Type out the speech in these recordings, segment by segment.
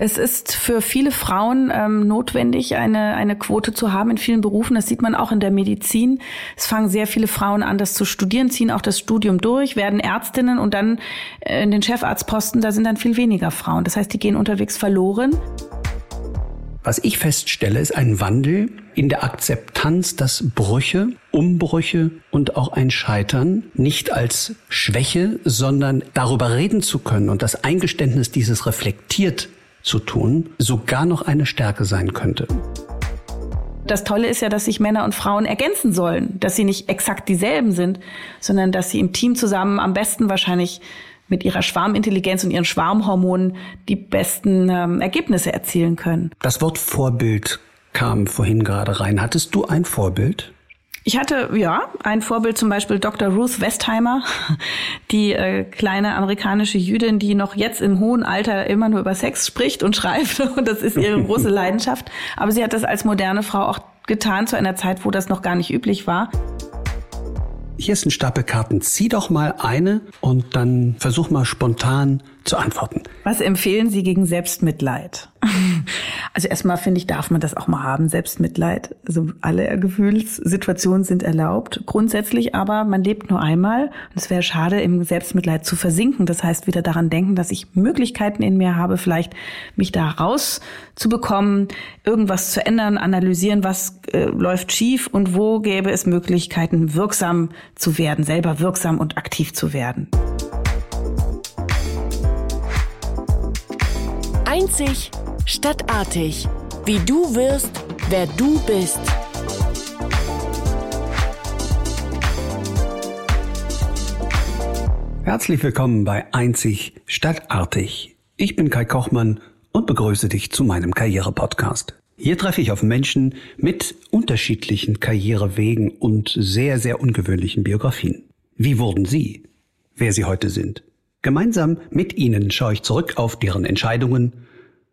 Es ist für viele Frauen ähm, notwendig, eine, eine Quote zu haben in vielen Berufen. Das sieht man auch in der Medizin. Es fangen sehr viele Frauen an, das zu studieren, ziehen auch das Studium durch, werden Ärztinnen und dann äh, in den Chefarztposten, da sind dann viel weniger Frauen. Das heißt, die gehen unterwegs verloren. Was ich feststelle, ist ein Wandel in der Akzeptanz, dass Brüche, Umbrüche und auch ein Scheitern nicht als Schwäche, sondern darüber reden zu können und das Eingeständnis dieses reflektiert zu tun, sogar noch eine Stärke sein könnte. Das Tolle ist ja, dass sich Männer und Frauen ergänzen sollen, dass sie nicht exakt dieselben sind, sondern dass sie im Team zusammen am besten wahrscheinlich mit ihrer Schwarmintelligenz und ihren Schwarmhormonen die besten ähm, Ergebnisse erzielen können. Das Wort Vorbild kam vorhin gerade rein. Hattest du ein Vorbild? Ich hatte ja ein Vorbild zum Beispiel Dr. Ruth Westheimer, die äh, kleine amerikanische Jüdin, die noch jetzt im hohen Alter immer nur über Sex spricht und schreibt und das ist ihre große Leidenschaft. Aber sie hat das als moderne Frau auch getan zu einer Zeit, wo das noch gar nicht üblich war. Hier ist ein Stapel Karten. Zieh doch mal eine und dann versuch mal spontan zu antworten. Was empfehlen Sie gegen Selbstmitleid? Also erstmal finde ich, darf man das auch mal haben, Selbstmitleid. Also alle Gefühlssituationen sind erlaubt, grundsätzlich, aber man lebt nur einmal. Und es wäre schade, im Selbstmitleid zu versinken. Das heißt, wieder daran denken, dass ich Möglichkeiten in mir habe, vielleicht mich da rauszubekommen, irgendwas zu ändern, analysieren, was äh, läuft schief und wo gäbe es Möglichkeiten, wirksam zu werden, selber wirksam und aktiv zu werden. Einzig, stadtartig. Wie du wirst, wer du bist. Herzlich willkommen bei Einzig Stadtartig. Ich bin Kai Kochmann und begrüße dich zu meinem Karriere-Podcast. Hier treffe ich auf Menschen mit unterschiedlichen Karrierewegen und sehr, sehr ungewöhnlichen Biografien. Wie wurden sie, wer sie heute sind? Gemeinsam mit ihnen schaue ich zurück auf deren Entscheidungen,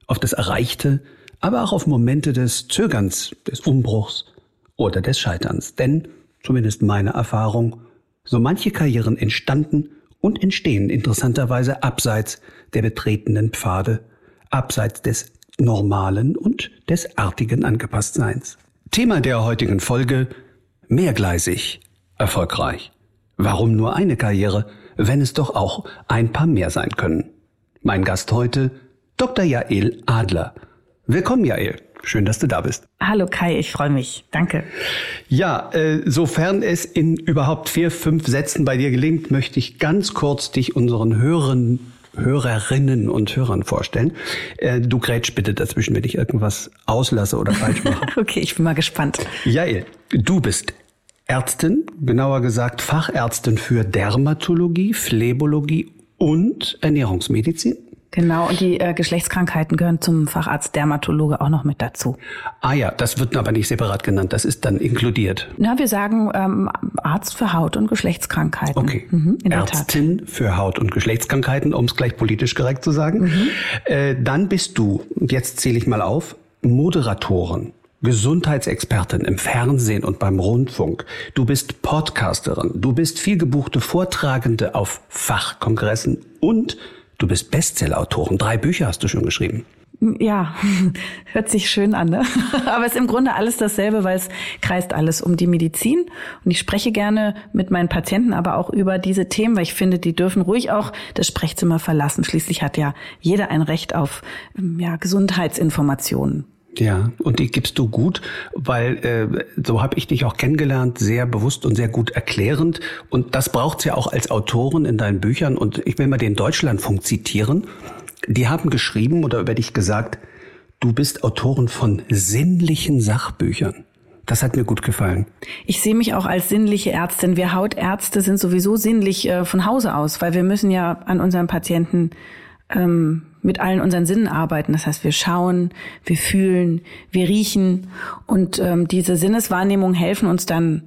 auf das Erreichte, aber auch auf Momente des Zögerns, des Umbruchs oder des Scheiterns. Denn, zumindest meine Erfahrung, so manche Karrieren entstanden und entstehen interessanterweise abseits der betretenen Pfade, abseits des normalen und des artigen Angepasstseins. Thema der heutigen Folge mehrgleisig, erfolgreich. Warum nur eine Karriere, wenn es doch auch ein paar mehr sein können? Mein Gast heute Dr. Jael Adler. Willkommen, Jael. Schön, dass du da bist. Hallo Kai, ich freue mich. Danke. Ja, äh, sofern es in überhaupt vier, fünf Sätzen bei dir gelingt, möchte ich ganz kurz dich unseren Hörern, Hörerinnen und Hörern vorstellen. Äh, du grätsch bitte dazwischen, wenn ich irgendwas auslasse oder falsch mache. okay, ich bin mal gespannt. Jael, du bist Ärztin, genauer gesagt Fachärztin für Dermatologie, Phlebologie und Ernährungsmedizin. Genau, und die äh, Geschlechtskrankheiten gehören zum Facharzt Dermatologe auch noch mit dazu. Ah ja, das wird aber nicht separat genannt, das ist dann inkludiert. Na, wir sagen ähm, Arzt für Haut- und Geschlechtskrankheiten. Okay, mhm, Ärztin für Haut- und Geschlechtskrankheiten, um es gleich politisch korrekt zu sagen. Mhm. Äh, dann bist du, jetzt zähle ich mal auf, Moderatorin. Gesundheitsexpertin im Fernsehen und beim Rundfunk. Du bist Podcasterin. Du bist vielgebuchte Vortragende auf Fachkongressen und Du bist Bestsellerautorin. Drei Bücher hast du schon geschrieben. Ja, hört sich schön an, ne? Aber es ist im Grunde alles dasselbe, weil es kreist alles um die Medizin. Und ich spreche gerne mit meinen Patienten aber auch über diese Themen, weil ich finde, die dürfen ruhig auch das Sprechzimmer verlassen. Schließlich hat ja jeder ein Recht auf ja, Gesundheitsinformationen. Ja, und die gibst du gut, weil äh, so habe ich dich auch kennengelernt, sehr bewusst und sehr gut erklärend. Und das braucht's ja auch als Autorin in deinen Büchern. Und ich will mal den Deutschlandfunk zitieren. Die haben geschrieben oder über dich gesagt, du bist Autorin von sinnlichen Sachbüchern. Das hat mir gut gefallen. Ich sehe mich auch als sinnliche Ärztin. Wir Hautärzte sind sowieso sinnlich äh, von Hause aus, weil wir müssen ja an unseren Patienten ähm, mit allen unseren Sinnen arbeiten. Das heißt, wir schauen, wir fühlen, wir riechen und ähm, diese Sinneswahrnehmung helfen uns dann,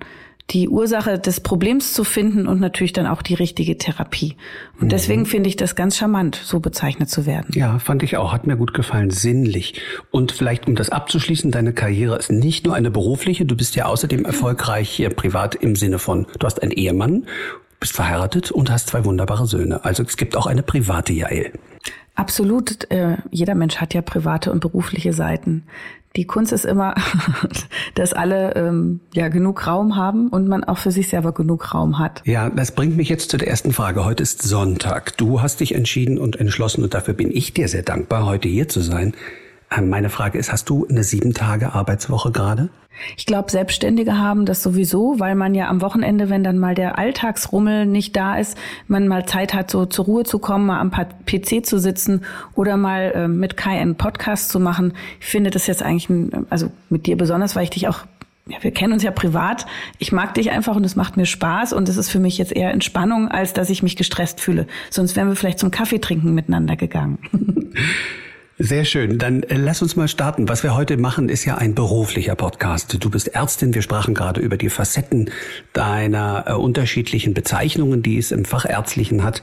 die Ursache des Problems zu finden und natürlich dann auch die richtige Therapie. Und mhm. deswegen finde ich das ganz charmant, so bezeichnet zu werden. Ja, fand ich auch. Hat mir gut gefallen. Sinnlich. Und vielleicht, um das abzuschließen, deine Karriere ist nicht nur eine berufliche. Du bist ja außerdem erfolgreich hier privat im Sinne von, du hast einen Ehemann, bist verheiratet und hast zwei wunderbare Söhne. Also es gibt auch eine private Jael. Absolut. Äh, jeder Mensch hat ja private und berufliche Seiten. Die Kunst ist immer, dass alle ähm, ja genug Raum haben und man auch für sich selber genug Raum hat. Ja, das bringt mich jetzt zu der ersten Frage. Heute ist Sonntag. Du hast dich entschieden und entschlossen und dafür bin ich dir sehr dankbar, heute hier zu sein. Ähm, meine Frage ist, hast du eine sieben Tage Arbeitswoche gerade? Ich glaube, Selbstständige haben das sowieso, weil man ja am Wochenende, wenn dann mal der Alltagsrummel nicht da ist, man mal Zeit hat, so zur Ruhe zu kommen, mal am PC zu sitzen oder mal äh, mit Kai einen Podcast zu machen. Ich finde das jetzt eigentlich, ein, also mit dir besonders, weil ich dich auch ja, wir kennen uns ja privat. Ich mag dich einfach und es macht mir Spaß und es ist für mich jetzt eher Entspannung, als dass ich mich gestresst fühle. Sonst wären wir vielleicht zum Kaffee trinken miteinander gegangen. Sehr schön. Dann äh, lass uns mal starten. Was wir heute machen, ist ja ein beruflicher Podcast. Du bist Ärztin. Wir sprachen gerade über die Facetten deiner äh, unterschiedlichen Bezeichnungen, die es im Fachärztlichen hat.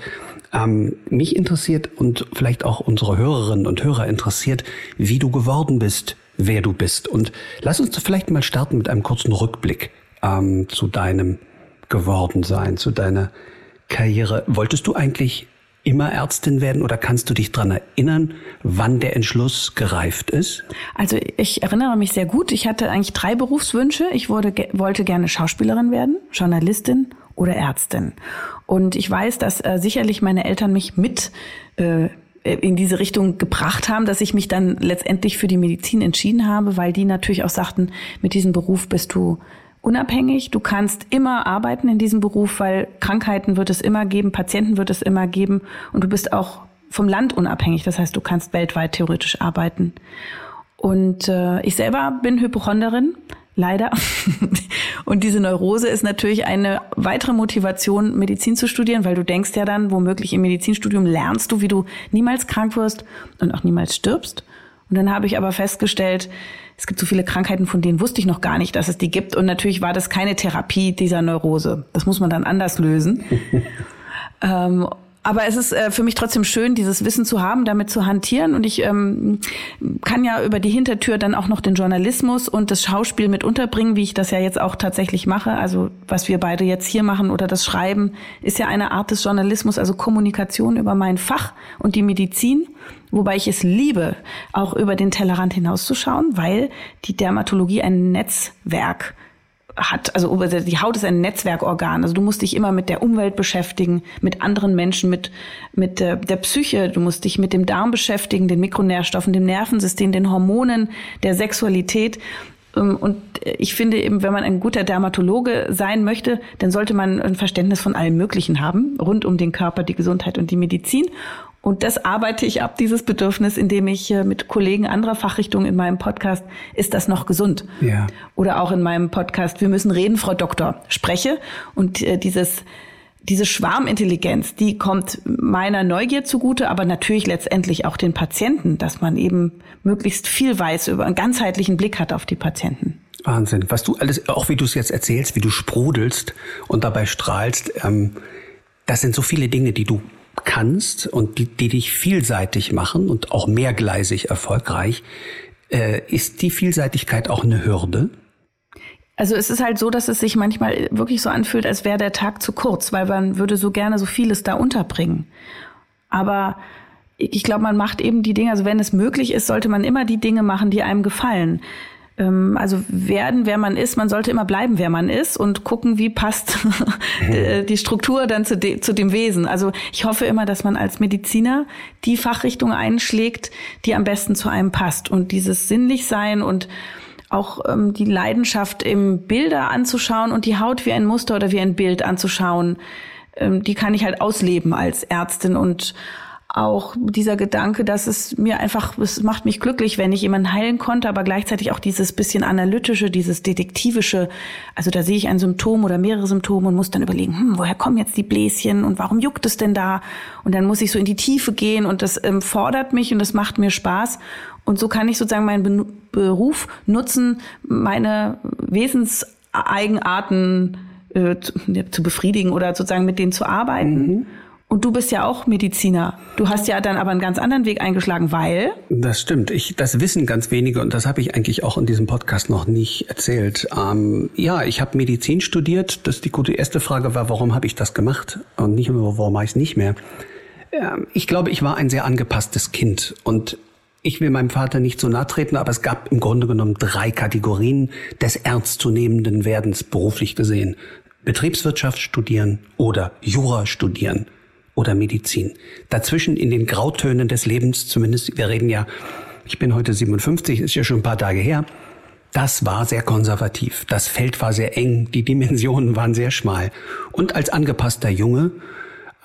Ähm, mich interessiert und vielleicht auch unsere Hörerinnen und Hörer interessiert, wie du geworden bist, wer du bist. Und lass uns vielleicht mal starten mit einem kurzen Rückblick ähm, zu deinem Gewordensein, zu deiner Karriere. Wolltest du eigentlich immer Ärztin werden oder kannst du dich dran erinnern, wann der Entschluss gereift ist? Also ich erinnere mich sehr gut. Ich hatte eigentlich drei Berufswünsche. Ich wurde, wollte gerne Schauspielerin werden, Journalistin oder Ärztin. Und ich weiß, dass äh, sicherlich meine Eltern mich mit äh, in diese Richtung gebracht haben, dass ich mich dann letztendlich für die Medizin entschieden habe, weil die natürlich auch sagten, mit diesem Beruf bist du unabhängig. Du kannst immer arbeiten in diesem Beruf, weil Krankheiten wird es immer geben, Patienten wird es immer geben und du bist auch vom Land unabhängig. Das heißt, du kannst weltweit theoretisch arbeiten. Und äh, ich selber bin Hypochonderin, leider. und diese Neurose ist natürlich eine weitere Motivation, Medizin zu studieren, weil du denkst ja dann, womöglich im Medizinstudium lernst du, wie du niemals krank wirst und auch niemals stirbst. Und dann habe ich aber festgestellt, es gibt so viele Krankheiten, von denen wusste ich noch gar nicht, dass es die gibt. Und natürlich war das keine Therapie dieser Neurose. Das muss man dann anders lösen. ähm, aber es ist äh, für mich trotzdem schön, dieses Wissen zu haben, damit zu hantieren. Und ich ähm, kann ja über die Hintertür dann auch noch den Journalismus und das Schauspiel mit unterbringen, wie ich das ja jetzt auch tatsächlich mache. Also was wir beide jetzt hier machen oder das Schreiben, ist ja eine Art des Journalismus, also Kommunikation über mein Fach und die Medizin. Wobei ich es liebe, auch über den Tellerrand hinauszuschauen, weil die Dermatologie ein Netzwerk hat, also die Haut ist ein Netzwerkorgan. Also du musst dich immer mit der Umwelt beschäftigen, mit anderen Menschen, mit, mit der, der Psyche. Du musst dich mit dem Darm beschäftigen, den Mikronährstoffen, dem Nervensystem, den Hormonen, der Sexualität. Ähm, und ich finde eben, wenn man ein guter Dermatologe sein möchte, dann sollte man ein Verständnis von allem Möglichen haben, rund um den Körper, die Gesundheit und die Medizin. Und das arbeite ich ab, dieses Bedürfnis, indem ich äh, mit Kollegen anderer Fachrichtungen in meinem Podcast Ist das noch gesund? Ja. Oder auch in meinem Podcast Wir müssen reden, Frau Doktor, spreche. Und äh, dieses, diese Schwarmintelligenz, die kommt meiner Neugier zugute, aber natürlich letztendlich auch den Patienten, dass man eben möglichst viel weiß, über einen ganzheitlichen Blick hat auf die Patienten. Wahnsinn. Was du alles, auch wie du es jetzt erzählst, wie du sprudelst und dabei strahlst, ähm, das sind so viele Dinge, die du kannst und die, die dich vielseitig machen und auch mehrgleisig erfolgreich, äh, ist die Vielseitigkeit auch eine Hürde? Also es ist halt so, dass es sich manchmal wirklich so anfühlt, als wäre der Tag zu kurz, weil man würde so gerne so vieles da unterbringen. Aber ich glaube, man macht eben die Dinge, also wenn es möglich ist, sollte man immer die Dinge machen, die einem gefallen. Ähm, also werden, wer man ist, man sollte immer bleiben, wer man ist und gucken, wie passt die Struktur dann zu, de, zu dem Wesen. Also ich hoffe immer, dass man als Mediziner die Fachrichtung einschlägt, die am besten zu einem passt. Und dieses Sinnlichsein und auch ähm, die Leidenschaft im Bilder anzuschauen und die Haut wie ein Muster oder wie ein Bild anzuschauen, ähm, die kann ich halt ausleben als Ärztin und auch dieser Gedanke, dass es mir einfach, es macht mich glücklich, wenn ich jemanden heilen konnte, aber gleichzeitig auch dieses bisschen analytische, dieses detektivische. Also da sehe ich ein Symptom oder mehrere Symptome und muss dann überlegen, hm, woher kommen jetzt die Bläschen und warum juckt es denn da? Und dann muss ich so in die Tiefe gehen und das ähm, fordert mich und das macht mir Spaß. Und so kann ich sozusagen meinen Be Beruf nutzen, meine Wesenseigenarten äh, zu, befriedigen oder sozusagen mit denen zu arbeiten. Mhm und du bist ja auch Mediziner. Du hast ja dann aber einen ganz anderen Weg eingeschlagen, weil? Das stimmt. Ich, das wissen ganz wenige und das habe ich eigentlich auch in diesem Podcast noch nicht erzählt. Ähm, ja, ich habe Medizin studiert. Das die gute erste Frage war, warum habe ich das gemacht und nicht mehr, warum mache ich es nicht mehr. Ich glaube, ich war ein sehr angepasstes Kind und ich will meinem Vater nicht so nahe treten, aber es gab im Grunde genommen drei Kategorien des ernstzunehmenden Werdens beruflich gesehen. Betriebswirtschaft studieren oder Jura studieren oder Medizin. Dazwischen in den Grautönen des Lebens, zumindest, wir reden ja, ich bin heute 57, ist ja schon ein paar Tage her, das war sehr konservativ. Das Feld war sehr eng, die Dimensionen waren sehr schmal. Und als angepasster Junge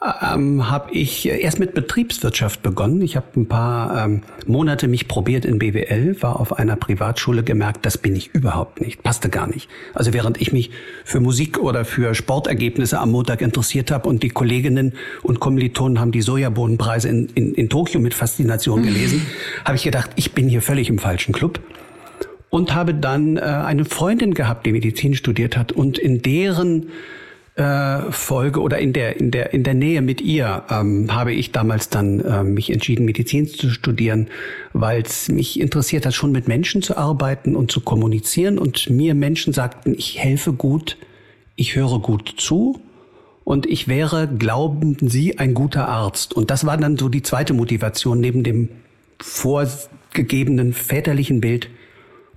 ähm, habe ich erst mit Betriebswirtschaft begonnen. Ich habe ein paar ähm, Monate mich probiert in BWL, war auf einer Privatschule gemerkt, das bin ich überhaupt nicht, passte gar nicht. Also während ich mich für Musik oder für Sportergebnisse am Montag interessiert habe und die Kolleginnen und Kommilitonen haben die Sojabohnenpreise in, in, in Tokio mit Faszination gelesen, habe ich gedacht, ich bin hier völlig im falschen Club und habe dann äh, eine Freundin gehabt, die Medizin studiert hat und in deren äh, Folge oder in der in der in der Nähe mit ihr ähm, habe ich damals dann äh, mich entschieden Medizin zu studieren, weil es mich interessiert hat schon mit Menschen zu arbeiten und zu kommunizieren und mir Menschen sagten, ich helfe gut, ich höre gut zu und ich wäre, glauben Sie, ein guter Arzt. Und das war dann so die zweite Motivation neben dem vorgegebenen väterlichen Bild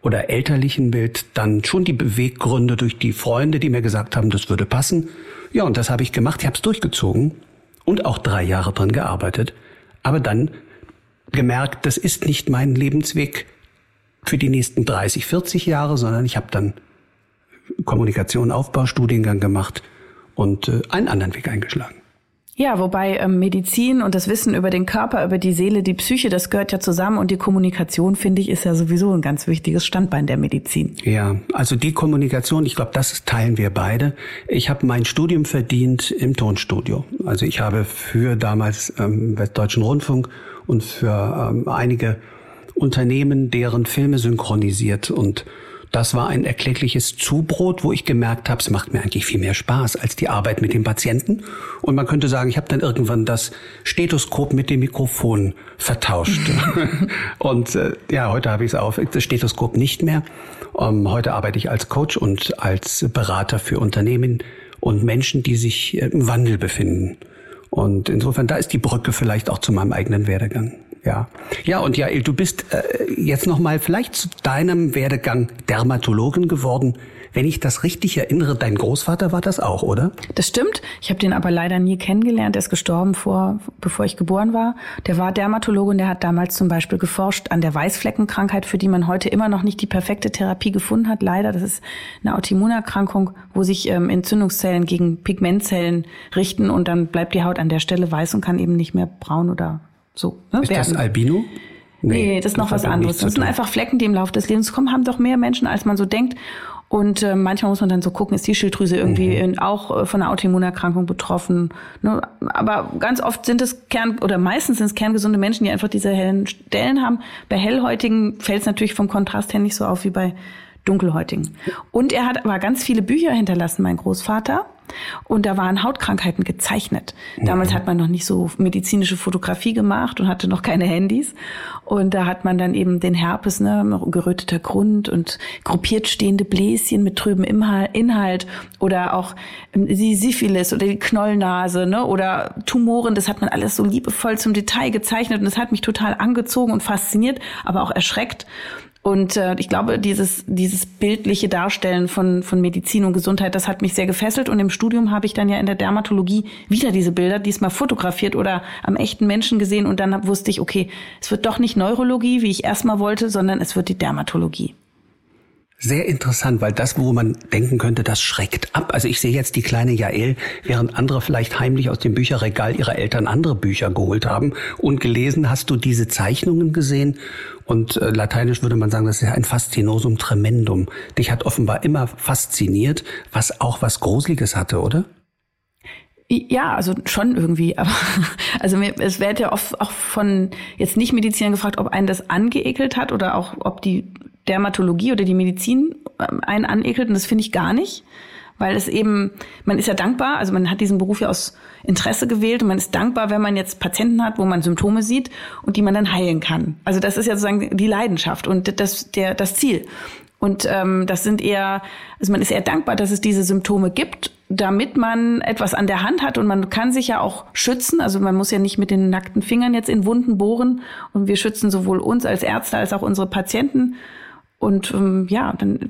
oder elterlichen Bild dann schon die Beweggründe durch die Freunde, die mir gesagt haben, das würde passen. Ja, und das habe ich gemacht. Ich habe es durchgezogen und auch drei Jahre dran gearbeitet. Aber dann gemerkt, das ist nicht mein Lebensweg für die nächsten 30, 40 Jahre, sondern ich habe dann Kommunikation, Aufbaustudiengang gemacht und äh, einen anderen Weg eingeschlagen. Ja, wobei ähm, Medizin und das Wissen über den Körper, über die Seele, die Psyche, das gehört ja zusammen und die Kommunikation, finde ich, ist ja sowieso ein ganz wichtiges Standbein der Medizin. Ja, also die Kommunikation, ich glaube, das teilen wir beide. Ich habe mein Studium verdient im Tonstudio. Also ich habe für damals ähm, Westdeutschen Rundfunk und für ähm, einige Unternehmen deren Filme synchronisiert und das war ein erkleckliches Zubrot, wo ich gemerkt habe, es macht mir eigentlich viel mehr Spaß als die Arbeit mit dem Patienten. Und man könnte sagen, ich habe dann irgendwann das Stethoskop mit dem Mikrofon vertauscht. und äh, ja, heute habe ich es auf, das Stethoskop nicht mehr. Ähm, heute arbeite ich als Coach und als Berater für Unternehmen und Menschen, die sich äh, im Wandel befinden. Und insofern, da ist die Brücke vielleicht auch zu meinem eigenen Werdegang. Ja, ja und Jael, du bist äh, jetzt noch mal vielleicht zu deinem Werdegang Dermatologin geworden. Wenn ich das richtig erinnere, dein Großvater war das auch, oder? Das stimmt. Ich habe den aber leider nie kennengelernt. Er ist gestorben vor, bevor ich geboren war. Der war Dermatologe und der hat damals zum Beispiel geforscht an der Weißfleckenkrankheit, für die man heute immer noch nicht die perfekte Therapie gefunden hat. Leider, das ist eine Autoimmunerkrankung, wo sich ähm, Entzündungszellen gegen Pigmentzellen richten und dann bleibt die Haut an der Stelle weiß und kann eben nicht mehr braun oder so, ne, ist werden. das Albino? Nee, nee das ist noch was anderes. Das sind einfach Flecken, die im Laufe des Lebens kommen, haben doch mehr Menschen, als man so denkt. Und äh, manchmal muss man dann so gucken, ist die Schilddrüse irgendwie mhm. in, auch äh, von einer Autoimmunerkrankung betroffen. Ne? Aber ganz oft sind es Kern oder meistens sind es kerngesunde Menschen, die einfach diese hellen Stellen haben. Bei hellhäutigen fällt es natürlich vom Kontrast her nicht so auf wie bei dunkelhäutigen. Und er hat aber ganz viele Bücher hinterlassen, mein Großvater. Und da waren Hautkrankheiten gezeichnet. Damals mhm. hat man noch nicht so medizinische Fotografie gemacht und hatte noch keine Handys. Und da hat man dann eben den Herpes, ne, geröteter Grund und gruppiert stehende Bläschen mit trübem Inhalt oder auch ähm, die Syphilis oder die Knollnase, ne, oder Tumoren. Das hat man alles so liebevoll zum Detail gezeichnet und das hat mich total angezogen und fasziniert, aber auch erschreckt. Und äh, ich glaube, dieses, dieses bildliche Darstellen von, von Medizin und Gesundheit, das hat mich sehr gefesselt. Und im Studium habe ich dann ja in der Dermatologie wieder diese Bilder, diesmal fotografiert oder am echten Menschen gesehen. Und dann wusste ich, okay, es wird doch nicht Neurologie, wie ich erstmal wollte, sondern es wird die Dermatologie. Sehr interessant, weil das, wo man denken könnte, das schreckt ab. Also ich sehe jetzt die kleine Jael, während andere vielleicht heimlich aus dem Bücherregal ihrer Eltern andere Bücher geholt haben und gelesen. Hast du diese Zeichnungen gesehen? Und äh, lateinisch würde man sagen, das ist ja ein Faszinosum tremendum. Dich hat offenbar immer fasziniert, was auch was Gruseliges hatte, oder? Ja, also schon irgendwie. Aber also es wird ja oft auch von jetzt nicht Medizinern gefragt, ob einen das angeekelt hat oder auch ob die Dermatologie oder die Medizin ähm, einen anekelt. Und das finde ich gar nicht weil es eben, man ist ja dankbar, also man hat diesen Beruf ja aus Interesse gewählt und man ist dankbar, wenn man jetzt Patienten hat, wo man Symptome sieht und die man dann heilen kann. Also das ist ja sozusagen die Leidenschaft und das, der, das Ziel. Und ähm, das sind eher, also man ist eher dankbar, dass es diese Symptome gibt, damit man etwas an der Hand hat und man kann sich ja auch schützen. Also man muss ja nicht mit den nackten Fingern jetzt in Wunden bohren. Und wir schützen sowohl uns als Ärzte als auch unsere Patienten. Und ähm, ja, dann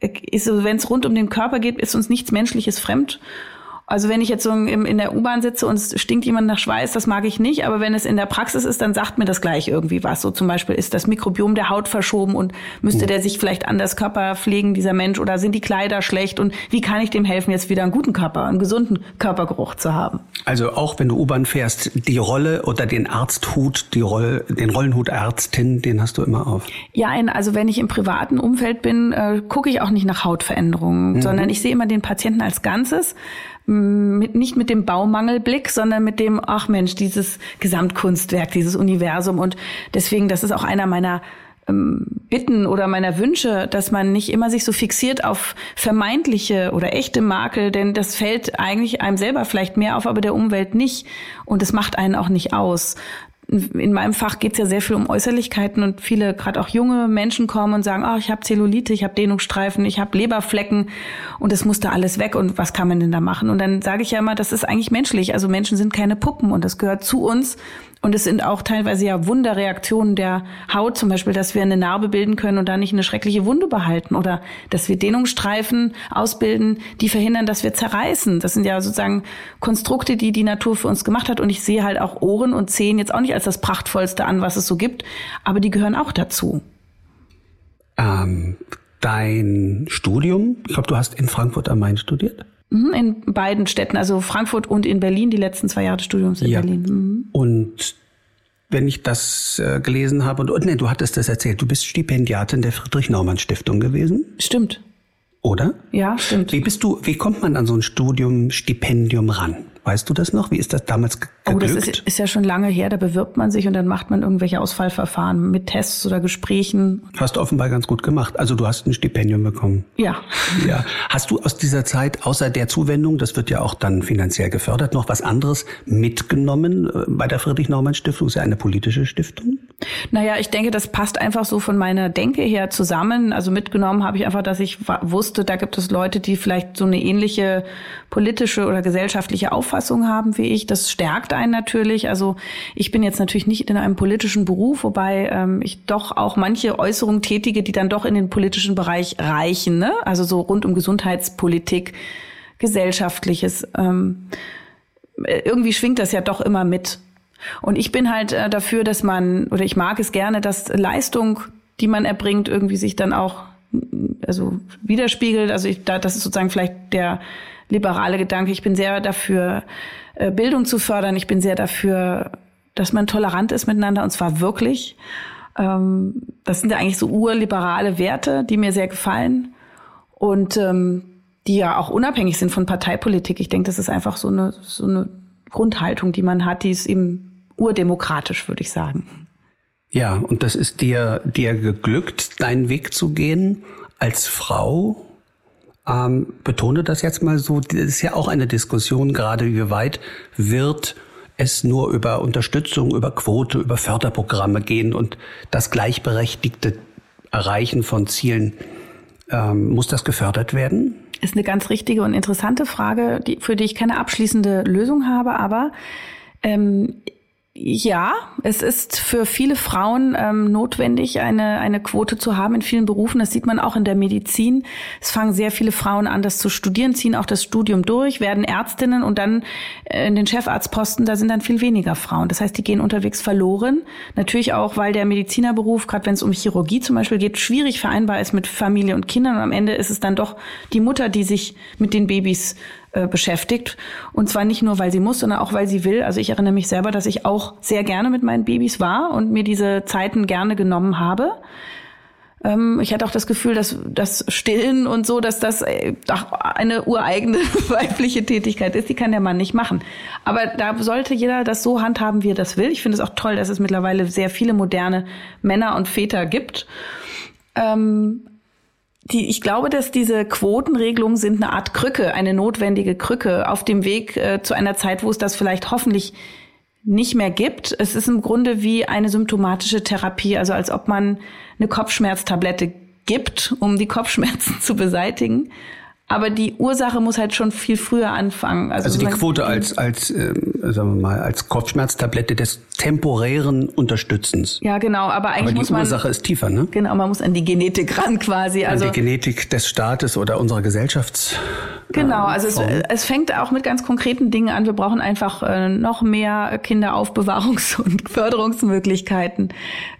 ist so, wenn es rund um den Körper geht, ist uns nichts Menschliches fremd. Also wenn ich jetzt so im, in der U-Bahn sitze und es stinkt jemand nach Schweiß, das mag ich nicht. Aber wenn es in der Praxis ist, dann sagt mir das gleich irgendwie was. So zum Beispiel ist das Mikrobiom der Haut verschoben und müsste ja. der sich vielleicht anders Körper pflegen, dieser Mensch, oder sind die Kleider schlecht und wie kann ich dem helfen, jetzt wieder einen guten Körper, einen gesunden Körpergeruch zu haben? Also auch wenn du U-Bahn fährst, die Rolle oder den Arzthut, die Rolle, den Rollenhut Ärztin, den hast du immer auf. Ja, also wenn ich im privaten Umfeld bin, äh, gucke ich auch nicht nach Hautveränderungen, mhm. sondern ich sehe immer den Patienten als Ganzes mit, nicht mit dem Baumangelblick, sondern mit dem, ach Mensch, dieses Gesamtkunstwerk, dieses Universum. Und deswegen, das ist auch einer meiner ähm, Bitten oder meiner Wünsche, dass man nicht immer sich so fixiert auf vermeintliche oder echte Makel, denn das fällt eigentlich einem selber vielleicht mehr auf, aber der Umwelt nicht. Und es macht einen auch nicht aus in meinem Fach geht es ja sehr viel um Äußerlichkeiten und viele, gerade auch junge Menschen kommen und sagen, oh, ich habe Zellulite, ich habe Dehnungsstreifen, ich habe Leberflecken und es musste alles weg und was kann man denn da machen? Und dann sage ich ja immer, das ist eigentlich menschlich. Also Menschen sind keine Puppen und das gehört zu uns und es sind auch teilweise ja Wunderreaktionen der Haut, zum Beispiel, dass wir eine Narbe bilden können und da nicht eine schreckliche Wunde behalten oder dass wir Dehnungsstreifen ausbilden, die verhindern, dass wir zerreißen. Das sind ja sozusagen Konstrukte, die die Natur für uns gemacht hat. Und ich sehe halt auch Ohren und Zehen jetzt auch nicht als das prachtvollste an, was es so gibt, aber die gehören auch dazu. Ähm, dein Studium, ich glaube, du hast in Frankfurt am Main studiert? Mhm, in beiden Städten, also Frankfurt und in Berlin, die letzten zwei Jahre des Studiums in ja. Berlin. Mhm. Und wenn ich das äh, gelesen habe, und, und nee, du hattest das erzählt, du bist Stipendiatin der Friedrich-Naumann-Stiftung gewesen? Stimmt. Oder? Ja, stimmt. Wie bist du, wie kommt man an so ein Studium, Stipendium ran? Weißt du das noch? Wie ist das damals geglückt? Oh, das ist, ist, ja schon lange her. Da bewirbt man sich und dann macht man irgendwelche Ausfallverfahren mit Tests oder Gesprächen. Hast du offenbar ganz gut gemacht. Also du hast ein Stipendium bekommen. Ja. Ja. Hast du aus dieser Zeit, außer der Zuwendung, das wird ja auch dann finanziell gefördert, noch was anderes mitgenommen äh, bei der Friedrich-Naumann-Stiftung? Ist ja eine politische Stiftung. Naja, ich denke, das passt einfach so von meiner Denke her zusammen. Also mitgenommen habe ich einfach, dass ich wusste, da gibt es Leute, die vielleicht so eine ähnliche politische oder gesellschaftliche Auffassung haben wie ich. Das stärkt einen natürlich. Also ich bin jetzt natürlich nicht in einem politischen Beruf, wobei ähm, ich doch auch manche Äußerungen tätige, die dann doch in den politischen Bereich reichen. Ne? Also so rund um Gesundheitspolitik, Gesellschaftliches. Ähm, irgendwie schwingt das ja doch immer mit. Und ich bin halt äh, dafür, dass man, oder ich mag es gerne, dass Leistung, die man erbringt, irgendwie sich dann auch also widerspiegelt. Also ich, da, das ist sozusagen vielleicht der liberale Gedanke. Ich bin sehr dafür, äh, Bildung zu fördern. Ich bin sehr dafür, dass man tolerant ist miteinander und zwar wirklich. Ähm, das sind ja eigentlich so urliberale Werte, die mir sehr gefallen und ähm, die ja auch unabhängig sind von Parteipolitik. Ich denke, das ist einfach so eine, so eine Grundhaltung, die man hat, die ist eben urdemokratisch, würde ich sagen. Ja, und das ist dir, dir geglückt, deinen Weg zu gehen als Frau ähm, betone das jetzt mal so, das ist ja auch eine Diskussion gerade, wie weit wird es nur über Unterstützung, über Quote, über Förderprogramme gehen und das gleichberechtigte Erreichen von Zielen, ähm, muss das gefördert werden? Ist eine ganz richtige und interessante Frage, die, für die ich keine abschließende Lösung habe, aber ähm, ja, es ist für viele Frauen ähm, notwendig, eine, eine Quote zu haben in vielen Berufen. Das sieht man auch in der Medizin. Es fangen sehr viele Frauen an, das zu studieren, ziehen auch das Studium durch, werden Ärztinnen und dann äh, in den Chefarztposten, da sind dann viel weniger Frauen. Das heißt, die gehen unterwegs verloren. Natürlich auch, weil der Medizinerberuf, gerade wenn es um Chirurgie zum Beispiel geht, schwierig vereinbar ist mit Familie und Kindern. Und am Ende ist es dann doch die Mutter, die sich mit den Babys äh, beschäftigt. Und zwar nicht nur, weil sie muss, sondern auch, weil sie will. Also ich erinnere mich selber, dass ich auch sehr gerne mit meinen Babys war und mir diese Zeiten gerne genommen habe. Ähm, ich hatte auch das Gefühl, dass das Stillen und so, dass das äh, eine ureigene weibliche Tätigkeit ist. Die kann der Mann nicht machen. Aber da sollte jeder das so handhaben, wie er das will. Ich finde es auch toll, dass es mittlerweile sehr viele moderne Männer und Väter gibt. Ähm, die, ich glaube, dass diese Quotenregelungen sind eine Art Krücke, eine notwendige Krücke auf dem Weg äh, zu einer Zeit, wo es das vielleicht hoffentlich nicht mehr gibt. Es ist im Grunde wie eine symptomatische Therapie, also als ob man eine Kopfschmerztablette gibt, um die Kopfschmerzen zu beseitigen. Aber die Ursache muss halt schon viel früher anfangen. Also, also die Quote als, als, äh, sagen wir mal, als Kopfschmerztablette des temporären Unterstützens. Ja, genau. Aber eigentlich aber die muss man, Ursache ist tiefer, ne? Genau, man muss an die Genetik ran quasi. Also an die Genetik des Staates oder unserer Gesellschafts. Genau, also es, es fängt auch mit ganz konkreten Dingen an. Wir brauchen einfach äh, noch mehr Kinderaufbewahrungs- und Förderungsmöglichkeiten.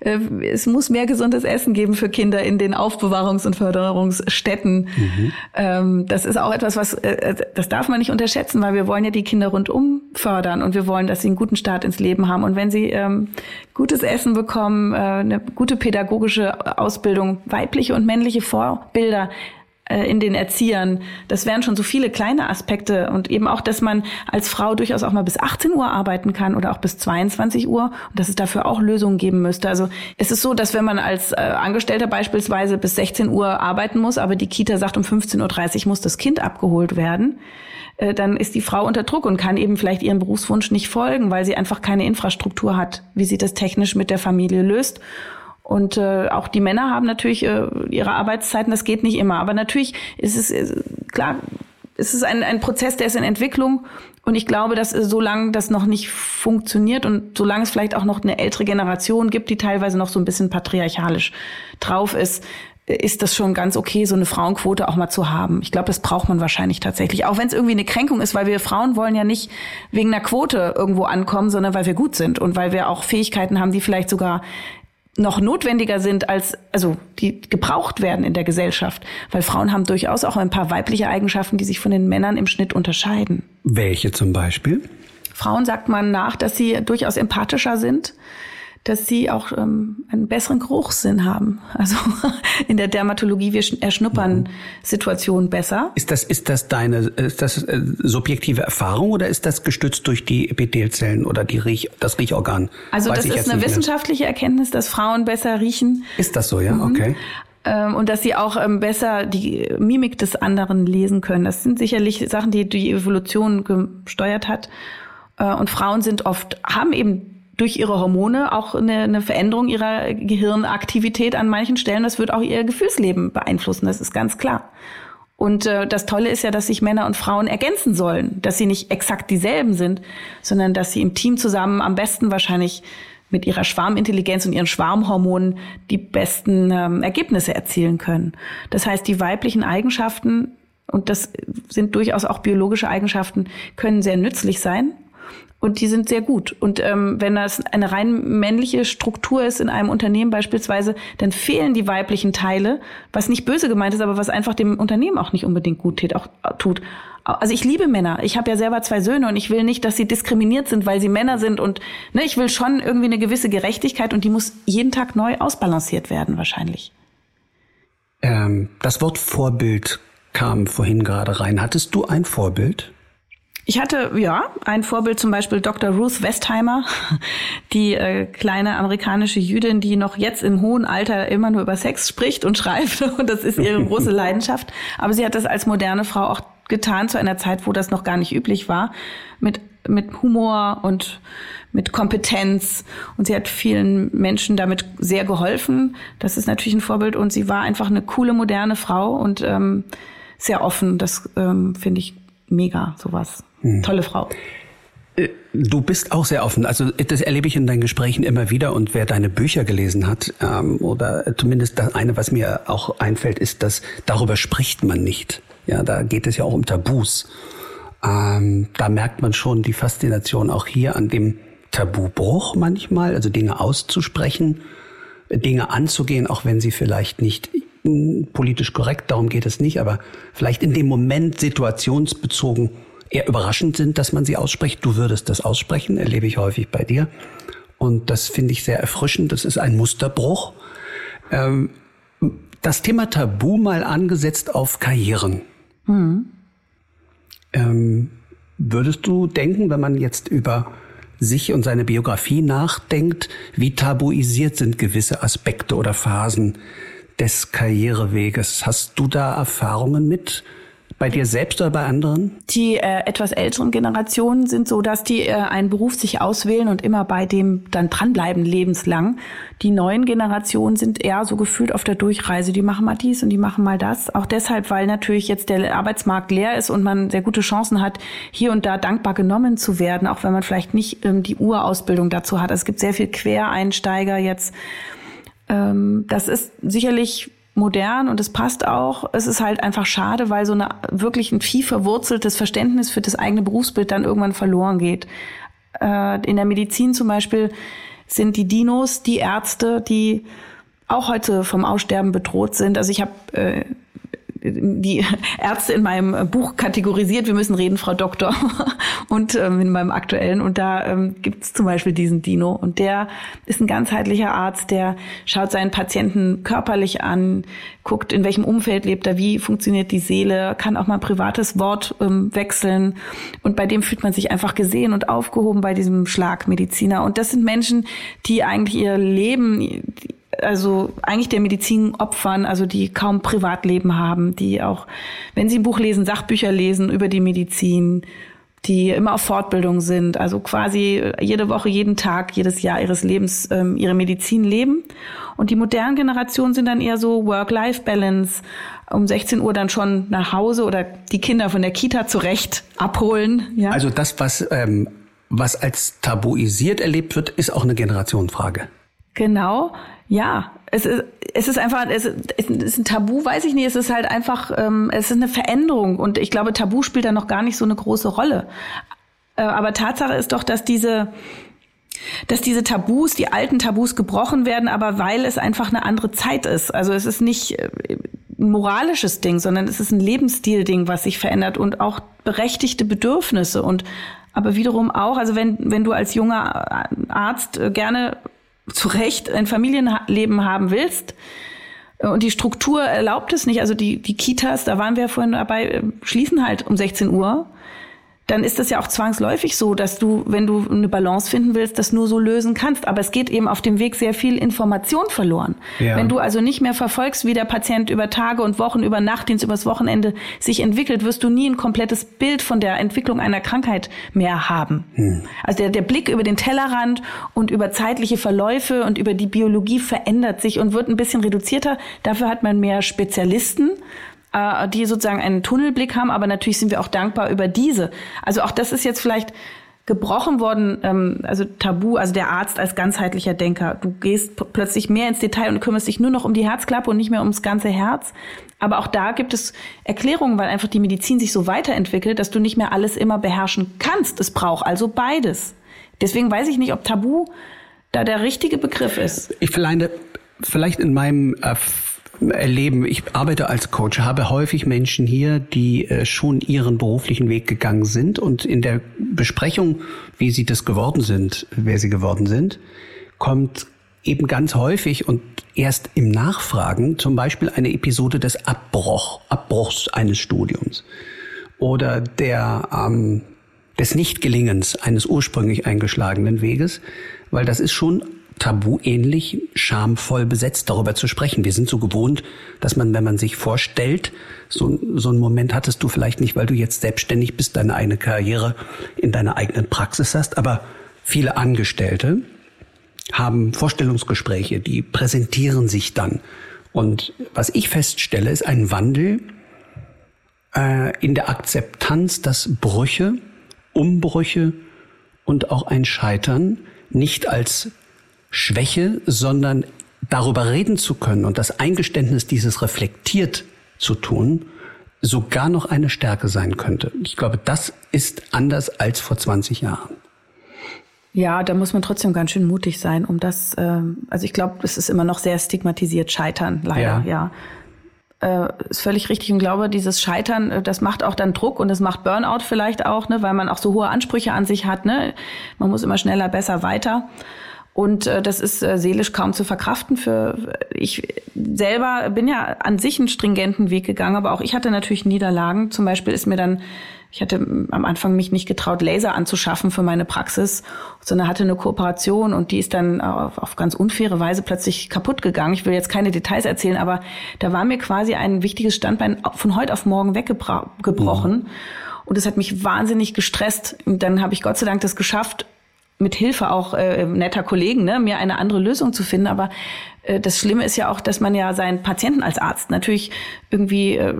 Äh, es muss mehr gesundes Essen geben für Kinder in den Aufbewahrungs- und Förderungsstätten. Mhm. Ähm, das ist auch etwas, was äh, das darf man nicht unterschätzen, weil wir wollen ja die Kinder rundum fördern und wir wollen, dass sie einen guten Start ins Leben haben. Und wenn sie ähm, gutes Essen bekommen, eine gute pädagogische Ausbildung, weibliche und männliche Vorbilder, äh, in den Erziehern. Das wären schon so viele kleine Aspekte und eben auch, dass man als Frau durchaus auch mal bis 18 Uhr arbeiten kann oder auch bis 22 Uhr und dass es dafür auch Lösungen geben müsste. Also es ist so, dass wenn man als äh, Angestellter beispielsweise bis 16 Uhr arbeiten muss, aber die Kita sagt, um 15.30 Uhr muss das Kind abgeholt werden, äh, dann ist die Frau unter Druck und kann eben vielleicht ihren Berufswunsch nicht folgen, weil sie einfach keine Infrastruktur hat, wie sie das technisch mit der Familie löst. Und äh, auch die Männer haben natürlich äh, ihre Arbeitszeiten, das geht nicht immer. Aber natürlich ist es äh, klar, es ist ein, ein Prozess, der ist in Entwicklung. Und ich glaube, dass äh, solange das noch nicht funktioniert und solange es vielleicht auch noch eine ältere Generation gibt, die teilweise noch so ein bisschen patriarchalisch drauf ist, äh, ist das schon ganz okay, so eine Frauenquote auch mal zu haben. Ich glaube, das braucht man wahrscheinlich tatsächlich. Auch wenn es irgendwie eine Kränkung ist, weil wir Frauen wollen ja nicht wegen einer Quote irgendwo ankommen, sondern weil wir gut sind und weil wir auch Fähigkeiten haben, die vielleicht sogar noch notwendiger sind als, also die gebraucht werden in der Gesellschaft. Weil Frauen haben durchaus auch ein paar weibliche Eigenschaften, die sich von den Männern im Schnitt unterscheiden. Welche zum Beispiel? Frauen sagt man nach, dass sie durchaus empathischer sind, dass sie auch ähm, einen besseren Geruchssinn haben. Also in der Dermatologie, wir erschnuppern mhm. Situationen besser. Ist das, ist das deine, ist das äh, subjektive Erfahrung oder ist das gestützt durch die Epithelzellen oder die Riech, das Riechorgan? Also Weiß das ist eine wissenschaftliche Erkenntnis, dass Frauen besser riechen. Ist das so, ja? Mhm. Okay ähm, und dass sie auch ähm, besser die Mimik des anderen lesen können. Das sind sicherlich Sachen, die die Evolution gesteuert hat. Äh, und Frauen sind oft, haben eben durch ihre Hormone auch eine, eine Veränderung ihrer Gehirnaktivität an manchen Stellen. Das wird auch ihr Gefühlsleben beeinflussen, das ist ganz klar. Und äh, das Tolle ist ja, dass sich Männer und Frauen ergänzen sollen, dass sie nicht exakt dieselben sind, sondern dass sie im Team zusammen am besten wahrscheinlich mit ihrer Schwarmintelligenz und ihren Schwarmhormonen die besten ähm, Ergebnisse erzielen können. Das heißt, die weiblichen Eigenschaften, und das sind durchaus auch biologische Eigenschaften, können sehr nützlich sein und die sind sehr gut. Und ähm, wenn das eine rein männliche Struktur ist in einem Unternehmen beispielsweise, dann fehlen die weiblichen Teile, was nicht böse gemeint ist, aber was einfach dem Unternehmen auch nicht unbedingt gut tät, auch, tut. Also ich liebe Männer. Ich habe ja selber zwei Söhne und ich will nicht, dass sie diskriminiert sind, weil sie Männer sind. Und ne, ich will schon irgendwie eine gewisse Gerechtigkeit und die muss jeden Tag neu ausbalanciert werden, wahrscheinlich. Ähm, das Wort Vorbild kam vorhin gerade rein. Hattest du ein Vorbild? Ich hatte, ja, ein Vorbild zum Beispiel Dr. Ruth Westheimer, die äh, kleine amerikanische Jüdin, die noch jetzt im hohen Alter immer nur über Sex spricht und schreibt. Und das ist ihre große Leidenschaft. Aber sie hat das als moderne Frau auch getan zu einer Zeit, wo das noch gar nicht üblich war. Mit, mit Humor und mit Kompetenz. Und sie hat vielen Menschen damit sehr geholfen. Das ist natürlich ein Vorbild. Und sie war einfach eine coole, moderne Frau und ähm, sehr offen. Das ähm, finde ich mega, sowas. Hm. Tolle Frau. Äh, du bist auch sehr offen. Also das erlebe ich in deinen Gesprächen immer wieder. Und wer deine Bücher gelesen hat, ähm, oder zumindest das eine, was mir auch einfällt, ist, dass darüber spricht man nicht. Ja, da geht es ja auch um Tabus. Ähm, da merkt man schon die Faszination auch hier an dem Tabubruch manchmal, also Dinge auszusprechen, Dinge anzugehen, auch wenn sie vielleicht nicht hm, politisch korrekt, darum geht es nicht, aber vielleicht in dem Moment situationsbezogen eher überraschend sind, dass man sie ausspricht. Du würdest das aussprechen, erlebe ich häufig bei dir. Und das finde ich sehr erfrischend. Das ist ein Musterbruch. Ähm, das Thema Tabu mal angesetzt auf Karrieren. Mhm. Ähm, würdest du denken, wenn man jetzt über sich und seine Biografie nachdenkt, wie tabuisiert sind gewisse Aspekte oder Phasen des Karriereweges? Hast du da Erfahrungen mit? Bei dir selbst oder bei anderen? Die äh, etwas älteren Generationen sind so, dass die äh, einen Beruf sich auswählen und immer bei dem dann dranbleiben lebenslang. Die neuen Generationen sind eher so gefühlt auf der Durchreise. Die machen mal dies und die machen mal das. Auch deshalb, weil natürlich jetzt der Arbeitsmarkt leer ist und man sehr gute Chancen hat, hier und da dankbar genommen zu werden, auch wenn man vielleicht nicht ähm, die Urausbildung dazu hat. Es gibt sehr viel Quereinsteiger jetzt. Ähm, das ist sicherlich modern und es passt auch. Es ist halt einfach schade, weil so eine wirklich ein viel verwurzeltes Verständnis für das eigene Berufsbild dann irgendwann verloren geht. Äh, in der Medizin zum Beispiel sind die Dinos die Ärzte, die auch heute vom Aussterben bedroht sind. Also ich habe äh, die Ärzte in meinem Buch kategorisiert. Wir müssen reden, Frau Doktor. Und ähm, in meinem aktuellen. Und da ähm, gibt es zum Beispiel diesen Dino. Und der ist ein ganzheitlicher Arzt, der schaut seinen Patienten körperlich an, guckt, in welchem Umfeld lebt er, wie funktioniert die Seele, kann auch mal ein privates Wort ähm, wechseln. Und bei dem fühlt man sich einfach gesehen und aufgehoben bei diesem Schlagmediziner. Und das sind Menschen, die eigentlich ihr Leben, also eigentlich der Medizin opfern, also die kaum Privatleben haben, die auch, wenn sie ein Buch lesen, Sachbücher lesen über die Medizin, die immer auf Fortbildung sind, also quasi jede Woche, jeden Tag, jedes Jahr ihres Lebens ähm, ihre Medizin leben. Und die modernen Generationen sind dann eher so Work-Life-Balance, um 16 Uhr dann schon nach Hause oder die Kinder von der Kita zurecht abholen. Ja? Also das, was, ähm, was als tabuisiert erlebt wird, ist auch eine Generationenfrage. Genau. Ja, es ist, es ist einfach, es ist ein Tabu, weiß ich nicht, es ist halt einfach, ähm, es ist eine Veränderung und ich glaube, Tabu spielt da noch gar nicht so eine große Rolle. Äh, aber Tatsache ist doch, dass diese, dass diese Tabus, die alten Tabus gebrochen werden, aber weil es einfach eine andere Zeit ist. Also es ist nicht äh, ein moralisches Ding, sondern es ist ein Lebensstil-Ding, was sich verändert und auch berechtigte Bedürfnisse und aber wiederum auch, also wenn, wenn du als junger Arzt äh, gerne zu Recht ein Familienleben haben willst, und die Struktur erlaubt es nicht. Also die, die Kitas, da waren wir vorhin dabei, äh, schließen halt um 16 Uhr dann ist das ja auch zwangsläufig so, dass du, wenn du eine Balance finden willst, das nur so lösen kannst. Aber es geht eben auf dem Weg sehr viel Information verloren. Ja. Wenn du also nicht mehr verfolgst, wie der Patient über Tage und Wochen, über Nachtdienst, übers Wochenende sich entwickelt, wirst du nie ein komplettes Bild von der Entwicklung einer Krankheit mehr haben. Hm. Also der, der Blick über den Tellerrand und über zeitliche Verläufe und über die Biologie verändert sich und wird ein bisschen reduzierter. Dafür hat man mehr Spezialisten äh, die sozusagen einen Tunnelblick haben, aber natürlich sind wir auch dankbar über diese. Also auch das ist jetzt vielleicht gebrochen worden, ähm, also Tabu, also der Arzt als ganzheitlicher Denker. Du gehst plötzlich mehr ins Detail und kümmerst dich nur noch um die Herzklappe und nicht mehr ums ganze Herz. Aber auch da gibt es Erklärungen, weil einfach die Medizin sich so weiterentwickelt, dass du nicht mehr alles immer beherrschen kannst. Es braucht also beides. Deswegen weiß ich nicht, ob Tabu da der richtige Begriff ist. Ich vielleicht, vielleicht in meinem äh, erleben. Ich arbeite als Coach, habe häufig Menschen hier, die äh, schon ihren beruflichen Weg gegangen sind und in der Besprechung, wie sie das geworden sind, wer sie geworden sind, kommt eben ganz häufig und erst im Nachfragen zum Beispiel eine Episode des Abbruch, Abbruchs eines Studiums oder der ähm, des Nichtgelingens eines ursprünglich eingeschlagenen Weges, weil das ist schon tabuähnlich, schamvoll besetzt, darüber zu sprechen. Wir sind so gewohnt, dass man, wenn man sich vorstellt, so, so einen Moment hattest du vielleicht nicht, weil du jetzt selbstständig bist, deine eigene Karriere in deiner eigenen Praxis hast, aber viele Angestellte haben Vorstellungsgespräche, die präsentieren sich dann. Und was ich feststelle, ist ein Wandel äh, in der Akzeptanz, dass Brüche, Umbrüche und auch ein Scheitern nicht als Schwäche, sondern darüber reden zu können und das Eingeständnis dieses reflektiert zu tun, sogar noch eine Stärke sein könnte. Ich glaube, das ist anders als vor 20 Jahren. Ja, da muss man trotzdem ganz schön mutig sein, um das, äh, also ich glaube, es ist immer noch sehr stigmatisiert, Scheitern, leider, ja. ja. Äh, ist völlig richtig und glaube, dieses Scheitern, äh, das macht auch dann Druck und es macht Burnout vielleicht auch, ne, weil man auch so hohe Ansprüche an sich hat. Ne? Man muss immer schneller, besser, weiter. Und äh, das ist äh, seelisch kaum zu verkraften für ich selber bin ja an sich einen stringenten Weg gegangen, aber auch ich hatte natürlich Niederlagen. Zum Beispiel ist mir dann Ich hatte am Anfang mich nicht getraut, Laser anzuschaffen für meine Praxis, sondern hatte eine Kooperation und die ist dann auf, auf ganz unfaire Weise plötzlich kaputt gegangen. Ich will jetzt keine Details erzählen, aber da war mir quasi ein wichtiges Standbein von heute auf morgen weggebrochen. Mhm. Und das hat mich wahnsinnig gestresst. Und dann habe ich Gott sei Dank das geschafft, mit Hilfe auch äh, netter Kollegen, ne, mir eine andere Lösung zu finden. Aber äh, das Schlimme ist ja auch, dass man ja seinen Patienten als Arzt natürlich irgendwie äh,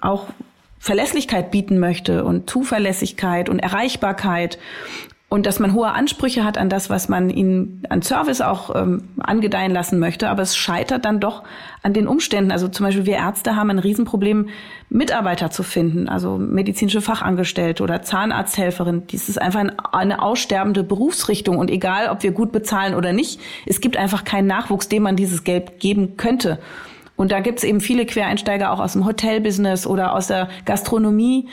auch Verlässlichkeit bieten möchte und Zuverlässigkeit und Erreichbarkeit und dass man hohe Ansprüche hat an das, was man ihnen an Service auch ähm, angedeihen lassen möchte. Aber es scheitert dann doch an den Umständen. Also zum Beispiel wir Ärzte haben ein Riesenproblem, Mitarbeiter zu finden, also medizinische Fachangestellte oder Zahnarzthelferin. Dies ist einfach eine aussterbende Berufsrichtung. Und egal, ob wir gut bezahlen oder nicht, es gibt einfach keinen Nachwuchs, dem man dieses Geld geben könnte. Und da gibt es eben viele Quereinsteiger auch aus dem Hotelbusiness oder aus der Gastronomie.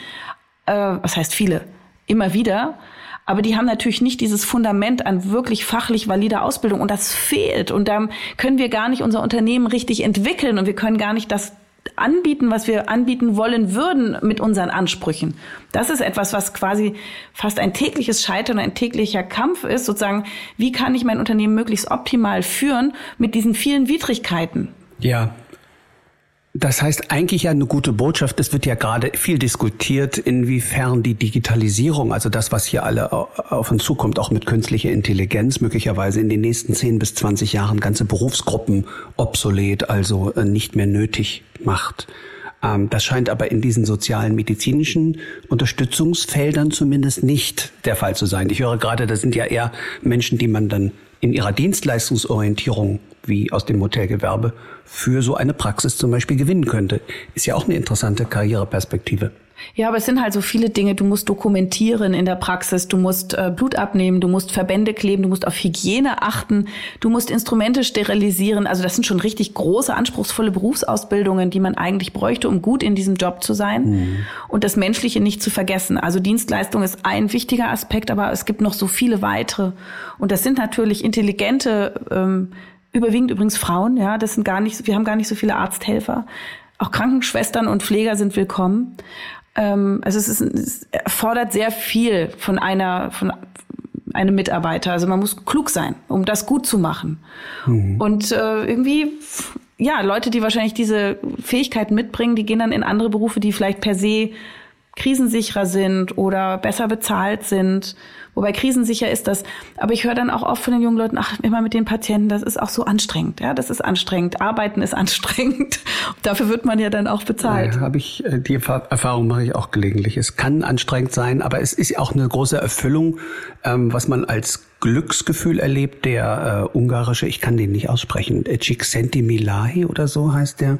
Äh, was heißt viele? Immer wieder. Aber die haben natürlich nicht dieses Fundament an wirklich fachlich valider Ausbildung und das fehlt. Und da können wir gar nicht unser Unternehmen richtig entwickeln und wir können gar nicht das anbieten, was wir anbieten wollen würden mit unseren Ansprüchen. Das ist etwas, was quasi fast ein tägliches Scheitern, ein täglicher Kampf ist, sozusagen, wie kann ich mein Unternehmen möglichst optimal führen mit diesen vielen Widrigkeiten? Ja, das heißt eigentlich ja eine gute Botschaft. Es wird ja gerade viel diskutiert, inwiefern die Digitalisierung, also das, was hier alle auf uns zukommt, auch mit künstlicher Intelligenz, möglicherweise in den nächsten 10 bis 20 Jahren ganze Berufsgruppen obsolet, also äh, nicht mehr nötig macht. Ähm, das scheint aber in diesen sozialen medizinischen Unterstützungsfeldern zumindest nicht der Fall zu sein. Ich höre gerade, das sind ja eher Menschen, die man dann in ihrer Dienstleistungsorientierung wie aus dem Hotelgewerbe für so eine Praxis zum Beispiel gewinnen könnte. Ist ja auch eine interessante Karriereperspektive. Ja, aber es sind halt so viele Dinge. Du musst dokumentieren in der Praxis, du musst äh, Blut abnehmen, du musst Verbände kleben, du musst auf Hygiene achten, du musst Instrumente sterilisieren. Also das sind schon richtig große, anspruchsvolle Berufsausbildungen, die man eigentlich bräuchte, um gut in diesem Job zu sein mhm. und das Menschliche nicht zu vergessen. Also Dienstleistung ist ein wichtiger Aspekt, aber es gibt noch so viele weitere. Und das sind natürlich intelligente ähm, Überwiegend übrigens Frauen, ja, das sind gar nicht, wir haben gar nicht so viele Arzthelfer. Auch Krankenschwestern und Pfleger sind willkommen. Ähm, also es, ist, es erfordert sehr viel von einer, von einem Mitarbeiter. Also man muss klug sein, um das gut zu machen. Mhm. Und äh, irgendwie, ja, Leute, die wahrscheinlich diese Fähigkeiten mitbringen, die gehen dann in andere Berufe, die vielleicht per se krisensicherer sind oder besser bezahlt sind. Wobei krisensicher ist das. Aber ich höre dann auch oft von den jungen Leuten, ach, immer mit den Patienten, das ist auch so anstrengend. Ja, das ist anstrengend. Arbeiten ist anstrengend. Dafür wird man ja dann auch bezahlt. Ja, habe ich, äh, die Erfahrung mache ich auch gelegentlich. Es kann anstrengend sein, aber es ist auch eine große Erfüllung, ähm, was man als Glücksgefühl erlebt. Der äh, ungarische, ich kann den nicht aussprechen, Csikszentmihalyi oder so heißt der.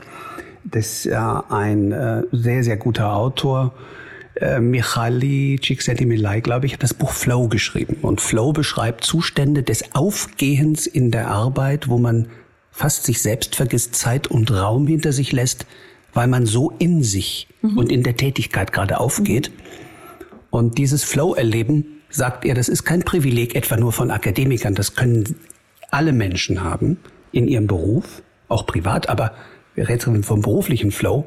Das ist ja ein äh, sehr, sehr guter Autor äh, Michali Csikszentmihalyi, glaube ich, hat das Buch Flow geschrieben. Und Flow beschreibt Zustände des Aufgehens in der Arbeit, wo man fast sich selbst vergisst, Zeit und Raum hinter sich lässt, weil man so in sich mhm. und in der Tätigkeit gerade aufgeht. Und dieses Flow-Erleben, sagt er, das ist kein Privileg etwa nur von Akademikern, das können alle Menschen haben in ihrem Beruf, auch privat, aber wir reden vom beruflichen Flow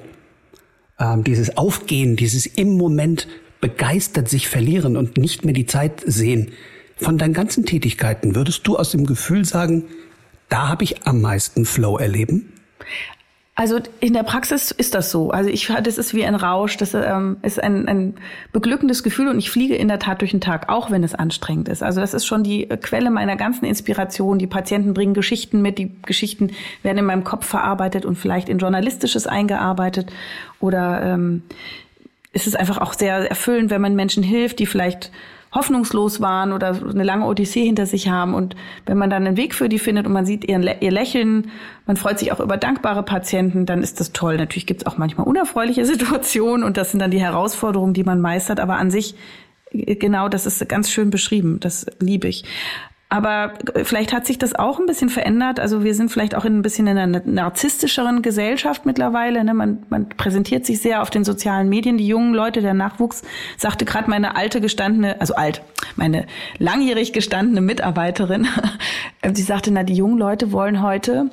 ähm, dieses Aufgehen, dieses im Moment begeistert sich verlieren und nicht mehr die Zeit sehen. Von deinen ganzen Tätigkeiten würdest du aus dem Gefühl sagen, da habe ich am meisten Flow erleben? Also in der Praxis ist das so. Also ich, das ist wie ein Rausch, das ähm, ist ein, ein beglückendes Gefühl und ich fliege in der Tat durch den Tag, auch wenn es anstrengend ist. Also das ist schon die Quelle meiner ganzen Inspiration. Die Patienten bringen Geschichten mit, die Geschichten werden in meinem Kopf verarbeitet und vielleicht in Journalistisches eingearbeitet. Oder ähm, es ist einfach auch sehr erfüllend, wenn man Menschen hilft, die vielleicht hoffnungslos waren oder eine lange Odyssee hinter sich haben. Und wenn man dann einen Weg für die findet und man sieht ihr, ihr Lächeln, man freut sich auch über dankbare Patienten, dann ist das toll. Natürlich gibt es auch manchmal unerfreuliche Situationen und das sind dann die Herausforderungen, die man meistert. Aber an sich genau, das ist ganz schön beschrieben. Das liebe ich. Aber vielleicht hat sich das auch ein bisschen verändert. Also wir sind vielleicht auch in ein bisschen in einer narzisstischeren Gesellschaft mittlerweile. Ne? Man, man präsentiert sich sehr auf den sozialen Medien. Die jungen Leute, der Nachwuchs, sagte gerade meine alte gestandene, also alt, meine langjährig gestandene Mitarbeiterin, sie sagte, na, die jungen Leute wollen heute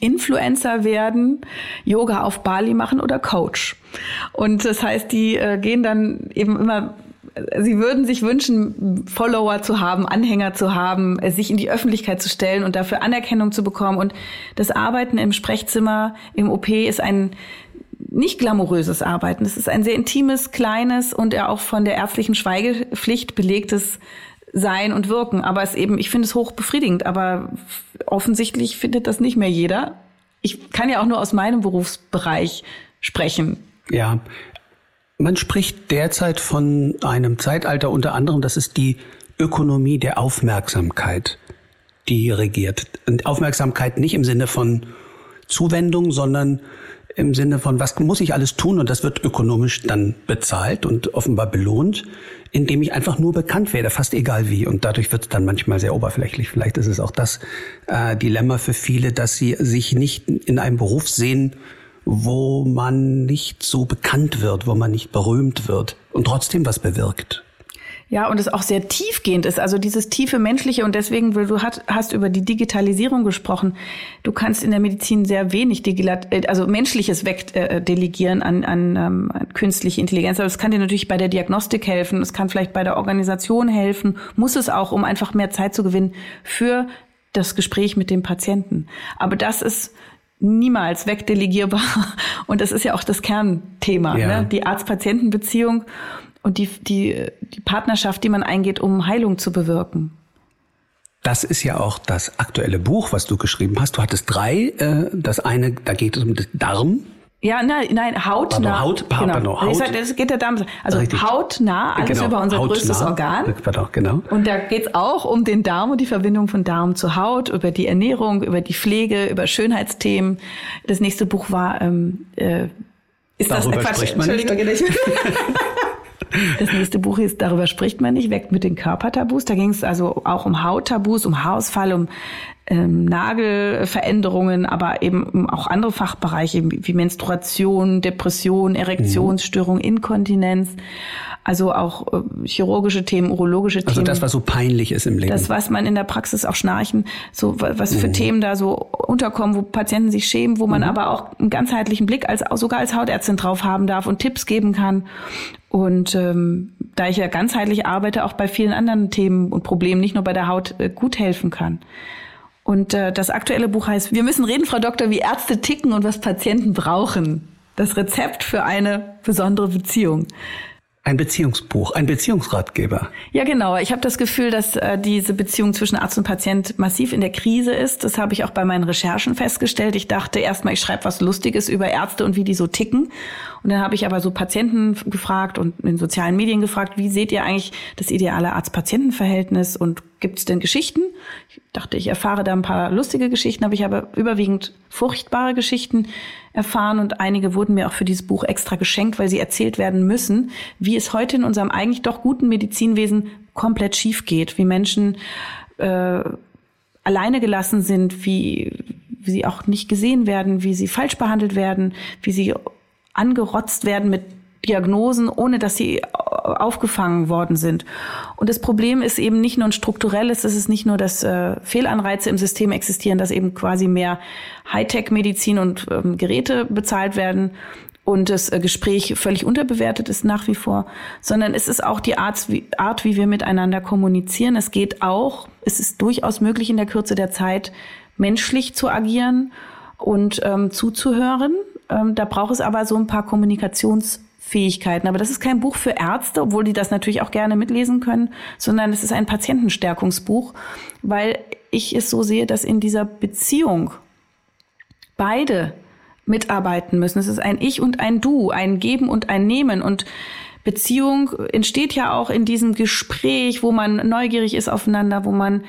Influencer werden, Yoga auf Bali machen oder Coach. Und das heißt, die äh, gehen dann eben immer Sie würden sich wünschen, Follower zu haben, Anhänger zu haben, äh, sich in die Öffentlichkeit zu stellen und dafür Anerkennung zu bekommen. Und das Arbeiten im Sprechzimmer, im OP ist ein nicht glamouröses Arbeiten. Es ist ein sehr intimes, kleines und ja auch von der ärztlichen Schweigepflicht belegtes Sein und Wirken. Aber es eben, ich finde es hoch befriedigend. Aber offensichtlich findet das nicht mehr jeder. Ich kann ja auch nur aus meinem Berufsbereich sprechen. Ja, man spricht derzeit von einem Zeitalter unter anderem, das ist die Ökonomie der Aufmerksamkeit, die regiert. Und Aufmerksamkeit nicht im Sinne von Zuwendung, sondern im Sinne von, was muss ich alles tun? Und das wird ökonomisch dann bezahlt und offenbar belohnt, indem ich einfach nur bekannt werde, fast egal wie. Und dadurch wird es dann manchmal sehr oberflächlich. Vielleicht ist es auch das äh, Dilemma für viele, dass sie sich nicht in einem Beruf sehen, wo man nicht so bekannt wird, wo man nicht berühmt wird und trotzdem was bewirkt. Ja, und es auch sehr tiefgehend ist, also dieses tiefe menschliche und deswegen, weil du hast, hast über die Digitalisierung gesprochen. Du kannst in der Medizin sehr wenig äh, also menschliches wegdelegieren an, an, ähm, an künstliche Intelligenz. Aber es kann dir natürlich bei der Diagnostik helfen, es kann vielleicht bei der Organisation helfen, muss es auch, um einfach mehr Zeit zu gewinnen für das Gespräch mit dem Patienten. Aber das ist niemals wegdelegierbar. Und das ist ja auch das Kernthema, ja. ne? die Arzt-Patienten-Beziehung und die, die, die Partnerschaft, die man eingeht, um Heilung zu bewirken. Das ist ja auch das aktuelle Buch, was du geschrieben hast. Du hattest drei. Äh, das eine, da geht es um den Darm. Ja, nein, nein, hautnah. Haut, pardon, genau. Haut. Das geht der Darm. Also Richtig. hautnah, alles genau. über unser hautnah. größtes Organ. Pardon, genau. Und da geht's auch um den Darm und die Verbindung von Darm zu Haut, über die Ernährung, über die Pflege, über Schönheitsthemen. Das nächste Buch war ähm, äh, ist Darüber das äh, Quatsch, Entschuldigung, nicht. Das nächste Buch ist Darüber spricht man nicht, weg mit den Körpertabus. Da ging es also auch um Hauttabus, um Haarausfall, um ähm, Nagelveränderungen, aber eben auch andere Fachbereiche wie Menstruation, Depression, Erektionsstörung, Inkontinenz. Also auch äh, chirurgische Themen, urologische also Themen. Also das, was so peinlich ist im Leben. Das, was man in der Praxis auch schnarchen, so was für mhm. Themen da so unterkommen, wo Patienten sich schämen, wo man mhm. aber auch einen ganzheitlichen Blick als sogar als Hautärztin drauf haben darf und Tipps geben kann. Und ähm, da ich ja ganzheitlich arbeite, auch bei vielen anderen Themen und Problemen, nicht nur bei der Haut, äh, gut helfen kann. Und äh, das aktuelle Buch heißt Wir müssen reden, Frau Doktor, wie Ärzte ticken und was Patienten brauchen. Das Rezept für eine besondere Beziehung. Ein Beziehungsbuch, ein Beziehungsratgeber. Ja, genau. Ich habe das Gefühl, dass äh, diese Beziehung zwischen Arzt und Patient massiv in der Krise ist. Das habe ich auch bei meinen Recherchen festgestellt. Ich dachte erstmal, ich schreibe was Lustiges über Ärzte und wie die so ticken. Und dann habe ich aber so Patienten gefragt und in sozialen Medien gefragt, wie seht ihr eigentlich das ideale Arzt-Patienten-Verhältnis und gibt es denn Geschichten? Ich dachte, ich erfahre da ein paar lustige Geschichten, aber ich habe überwiegend furchtbare Geschichten erfahren und einige wurden mir auch für dieses Buch extra geschenkt, weil sie erzählt werden müssen, wie es heute in unserem eigentlich doch guten Medizinwesen komplett schief geht, wie Menschen äh, alleine gelassen sind, wie, wie sie auch nicht gesehen werden, wie sie falsch behandelt werden, wie sie angerotzt werden mit Diagnosen, ohne dass sie aufgefangen worden sind. Und das Problem ist eben nicht nur ein strukturelles, es ist nicht nur, dass äh, Fehlanreize im System existieren, dass eben quasi mehr Hightech-Medizin und ähm, Geräte bezahlt werden und das äh, Gespräch völlig unterbewertet ist nach wie vor, sondern es ist auch die Art wie, Art, wie wir miteinander kommunizieren. Es geht auch, es ist durchaus möglich in der Kürze der Zeit, menschlich zu agieren und ähm, zuzuhören. Ähm, da braucht es aber so ein paar Kommunikations- Fähigkeiten. Aber das ist kein Buch für Ärzte, obwohl die das natürlich auch gerne mitlesen können, sondern es ist ein Patientenstärkungsbuch, weil ich es so sehe, dass in dieser Beziehung beide mitarbeiten müssen. Es ist ein Ich und ein Du, ein Geben und ein Nehmen und Beziehung entsteht ja auch in diesem Gespräch, wo man neugierig ist aufeinander, wo man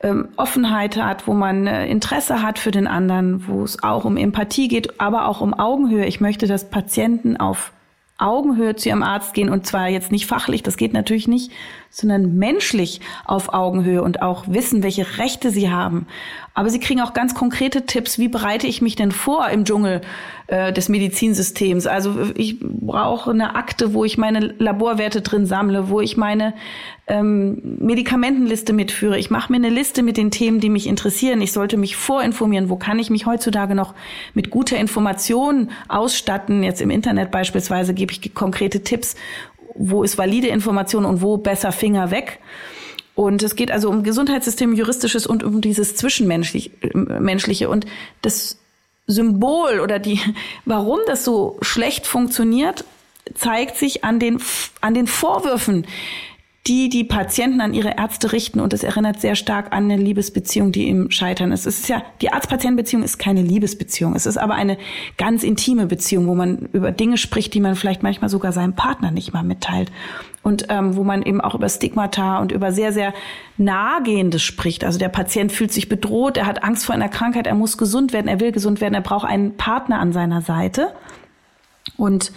ähm, Offenheit hat, wo man äh, Interesse hat für den anderen, wo es auch um Empathie geht, aber auch um Augenhöhe. Ich möchte, dass Patienten auf Augenhöhe zu ihrem Arzt gehen und zwar jetzt nicht fachlich, das geht natürlich nicht, sondern menschlich auf Augenhöhe und auch wissen, welche Rechte sie haben. Aber sie kriegen auch ganz konkrete Tipps, wie bereite ich mich denn vor im Dschungel äh, des Medizinsystems. Also ich brauche eine Akte, wo ich meine Laborwerte drin sammle, wo ich meine ähm, Medikamentenliste mitführe. Ich mache mir eine Liste mit den Themen, die mich interessieren. Ich sollte mich vorinformieren. Wo kann ich mich heutzutage noch mit guter Information ausstatten? Jetzt im Internet beispielsweise gebe ich konkrete Tipps. Wo ist valide Information und wo besser Finger weg? Und es geht also um Gesundheitssystem, juristisches und um dieses Zwischenmenschliche. Und das Symbol oder die, warum das so schlecht funktioniert, zeigt sich an den, an den Vorwürfen, die die Patienten an ihre Ärzte richten. Und es erinnert sehr stark an eine Liebesbeziehung, die im Scheitern ist. Es ist ja, die Arzt-Patienten-Beziehung ist keine Liebesbeziehung. Es ist aber eine ganz intime Beziehung, wo man über Dinge spricht, die man vielleicht manchmal sogar seinem Partner nicht mal mitteilt. Und ähm, wo man eben auch über Stigmata und über sehr, sehr Nahgehendes spricht. Also der Patient fühlt sich bedroht, er hat Angst vor einer Krankheit, er muss gesund werden, er will gesund werden, er braucht einen Partner an seiner Seite. Und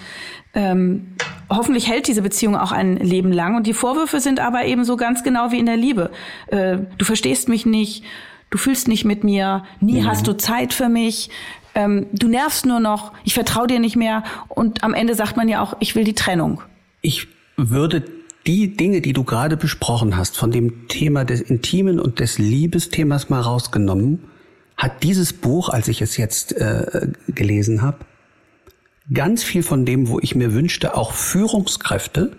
ähm, hoffentlich hält diese Beziehung auch ein Leben lang. Und die Vorwürfe sind aber eben so ganz genau wie in der Liebe. Äh, du verstehst mich nicht, du fühlst nicht mit mir, nie mhm. hast du Zeit für mich, ähm, du nervst nur noch, ich vertraue dir nicht mehr. Und am Ende sagt man ja auch, ich will die Trennung. Ich würde die Dinge, die du gerade besprochen hast, von dem Thema des Intimen und des Liebesthemas mal rausgenommen, hat dieses Buch, als ich es jetzt äh, gelesen habe, ganz viel von dem, wo ich mir wünschte, auch Führungskräfte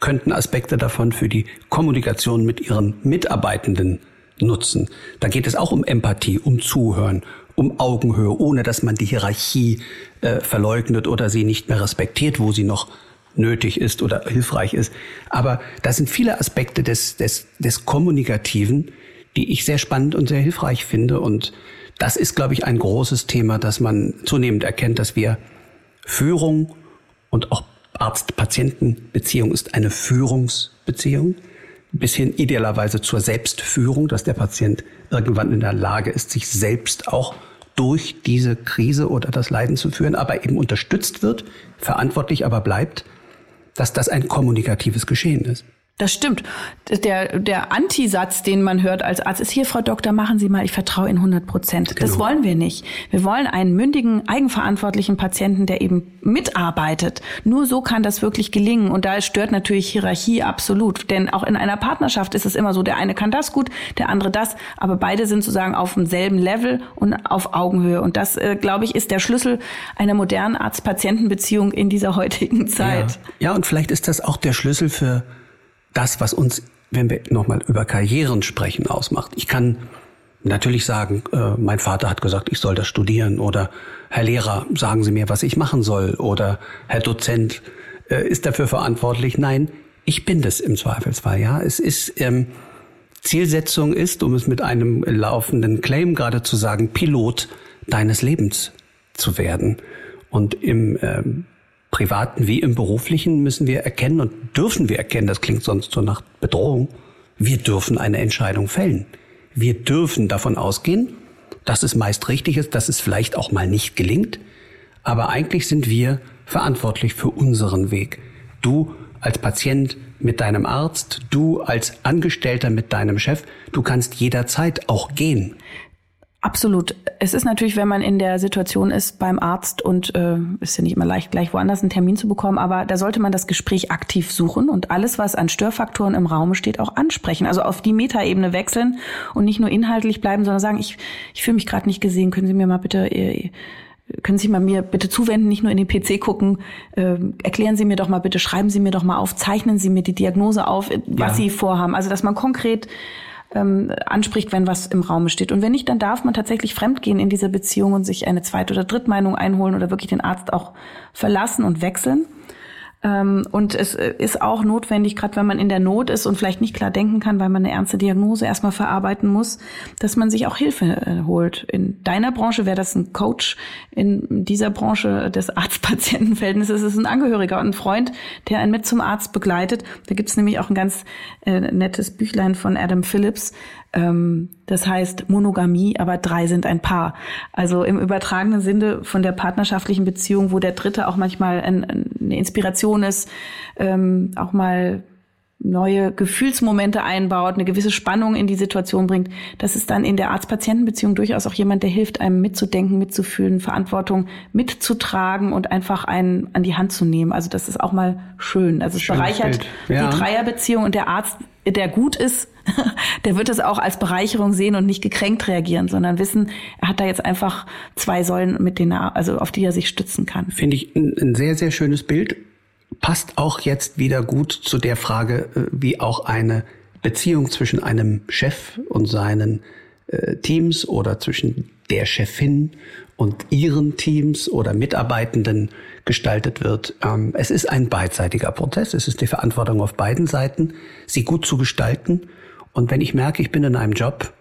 könnten Aspekte davon für die Kommunikation mit ihren Mitarbeitenden nutzen. Da geht es auch um Empathie, um Zuhören, um Augenhöhe, ohne dass man die Hierarchie äh, verleugnet oder sie nicht mehr respektiert, wo sie noch nötig ist oder hilfreich ist. Aber da sind viele Aspekte des, des, des Kommunikativen, die ich sehr spannend und sehr hilfreich finde. Und das ist, glaube ich, ein großes Thema, dass man zunehmend erkennt, dass wir Führung und auch Arzt-Patienten-Beziehung ist eine Führungsbeziehung bis hin idealerweise zur Selbstführung, dass der Patient irgendwann in der Lage ist, sich selbst auch durch diese Krise oder das Leiden zu führen, aber eben unterstützt wird, verantwortlich aber bleibt, dass das ein kommunikatives Geschehen ist. Das stimmt. Der, der Antisatz, den man hört als Arzt, ist hier, Frau Doktor, machen Sie mal, ich vertraue Ihnen 100 Prozent. Genau. Das wollen wir nicht. Wir wollen einen mündigen, eigenverantwortlichen Patienten, der eben mitarbeitet. Nur so kann das wirklich gelingen. Und da stört natürlich Hierarchie absolut. Denn auch in einer Partnerschaft ist es immer so, der eine kann das gut, der andere das. Aber beide sind sozusagen auf demselben Level und auf Augenhöhe. Und das, äh, glaube ich, ist der Schlüssel einer modernen Arzt-Patienten-Beziehung in dieser heutigen Zeit. Ja. ja, und vielleicht ist das auch der Schlüssel für das, was uns, wenn wir nochmal über Karrieren sprechen, ausmacht. Ich kann natürlich sagen, äh, mein Vater hat gesagt, ich soll das studieren oder Herr Lehrer, sagen Sie mir, was ich machen soll oder Herr Dozent äh, ist dafür verantwortlich. Nein, ich bin das im Zweifelsfall. Ja, es ist ähm, Zielsetzung ist, um es mit einem laufenden Claim gerade zu sagen, Pilot deines Lebens zu werden. Und im ähm, privaten wie im beruflichen müssen wir erkennen und dürfen wir erkennen, das klingt sonst so nach Bedrohung, wir dürfen eine Entscheidung fällen. Wir dürfen davon ausgehen, dass es meist richtig ist, dass es vielleicht auch mal nicht gelingt, aber eigentlich sind wir verantwortlich für unseren Weg. Du als Patient mit deinem Arzt, du als Angestellter mit deinem Chef, du kannst jederzeit auch gehen. Absolut. Es ist natürlich, wenn man in der Situation ist beim Arzt und äh, ist ja nicht immer leicht, gleich woanders einen Termin zu bekommen, aber da sollte man das Gespräch aktiv suchen und alles, was an Störfaktoren im Raum steht, auch ansprechen. Also auf die Metaebene wechseln und nicht nur inhaltlich bleiben, sondern sagen, ich, ich fühle mich gerade nicht gesehen, können Sie mir mal bitte äh, können Sie mal mir bitte zuwenden, nicht nur in den PC gucken. Äh, erklären Sie mir doch mal bitte, schreiben Sie mir doch mal auf, zeichnen Sie mir die Diagnose auf, was ja. Sie vorhaben. Also dass man konkret ähm, anspricht, wenn was im Raum steht. Und wenn nicht, dann darf man tatsächlich fremdgehen in dieser Beziehung und sich eine zweite oder Drittmeinung einholen oder wirklich den Arzt auch verlassen und wechseln. Ähm, und es äh, ist auch notwendig, gerade wenn man in der Not ist und vielleicht nicht klar denken kann, weil man eine ernste Diagnose erstmal verarbeiten muss, dass man sich auch Hilfe äh, holt. In deiner Branche wäre das ein Coach, in dieser Branche des Arzt-Patienten-Verhältnisses ist es ein Angehöriger und ein Freund, der einen mit zum Arzt begleitet. Da gibt es nämlich auch ein ganz äh, nettes Büchlein von Adam Phillips, das heißt Monogamie, aber drei sind ein Paar. Also im übertragenen Sinne von der partnerschaftlichen Beziehung, wo der Dritte auch manchmal eine Inspiration ist, ähm, auch mal neue Gefühlsmomente einbaut, eine gewisse Spannung in die Situation bringt. Das ist dann in der Arzt-Patienten-Beziehung durchaus auch jemand, der hilft, einem mitzudenken, mitzufühlen, Verantwortung mitzutragen und einfach einen an die Hand zu nehmen. Also das ist auch mal schön. Also es Schönes bereichert ja. die Dreierbeziehung und der Arzt, der gut ist, der wird es auch als Bereicherung sehen und nicht gekränkt reagieren, sondern wissen, er hat da jetzt einfach zwei Säulen, mit denen er, also auf die er sich stützen kann. Finde ich ein, ein sehr, sehr schönes Bild passt auch jetzt wieder gut zu der Frage, äh, wie auch eine Beziehung zwischen einem Chef und seinen äh, Teams oder zwischen der Chefin und ihren Teams oder Mitarbeitenden gestaltet wird. Ähm, es ist ein beidseitiger Prozess. Es ist die Verantwortung auf beiden Seiten, sie gut zu gestalten. Und wenn ich merke, ich bin in einem Job,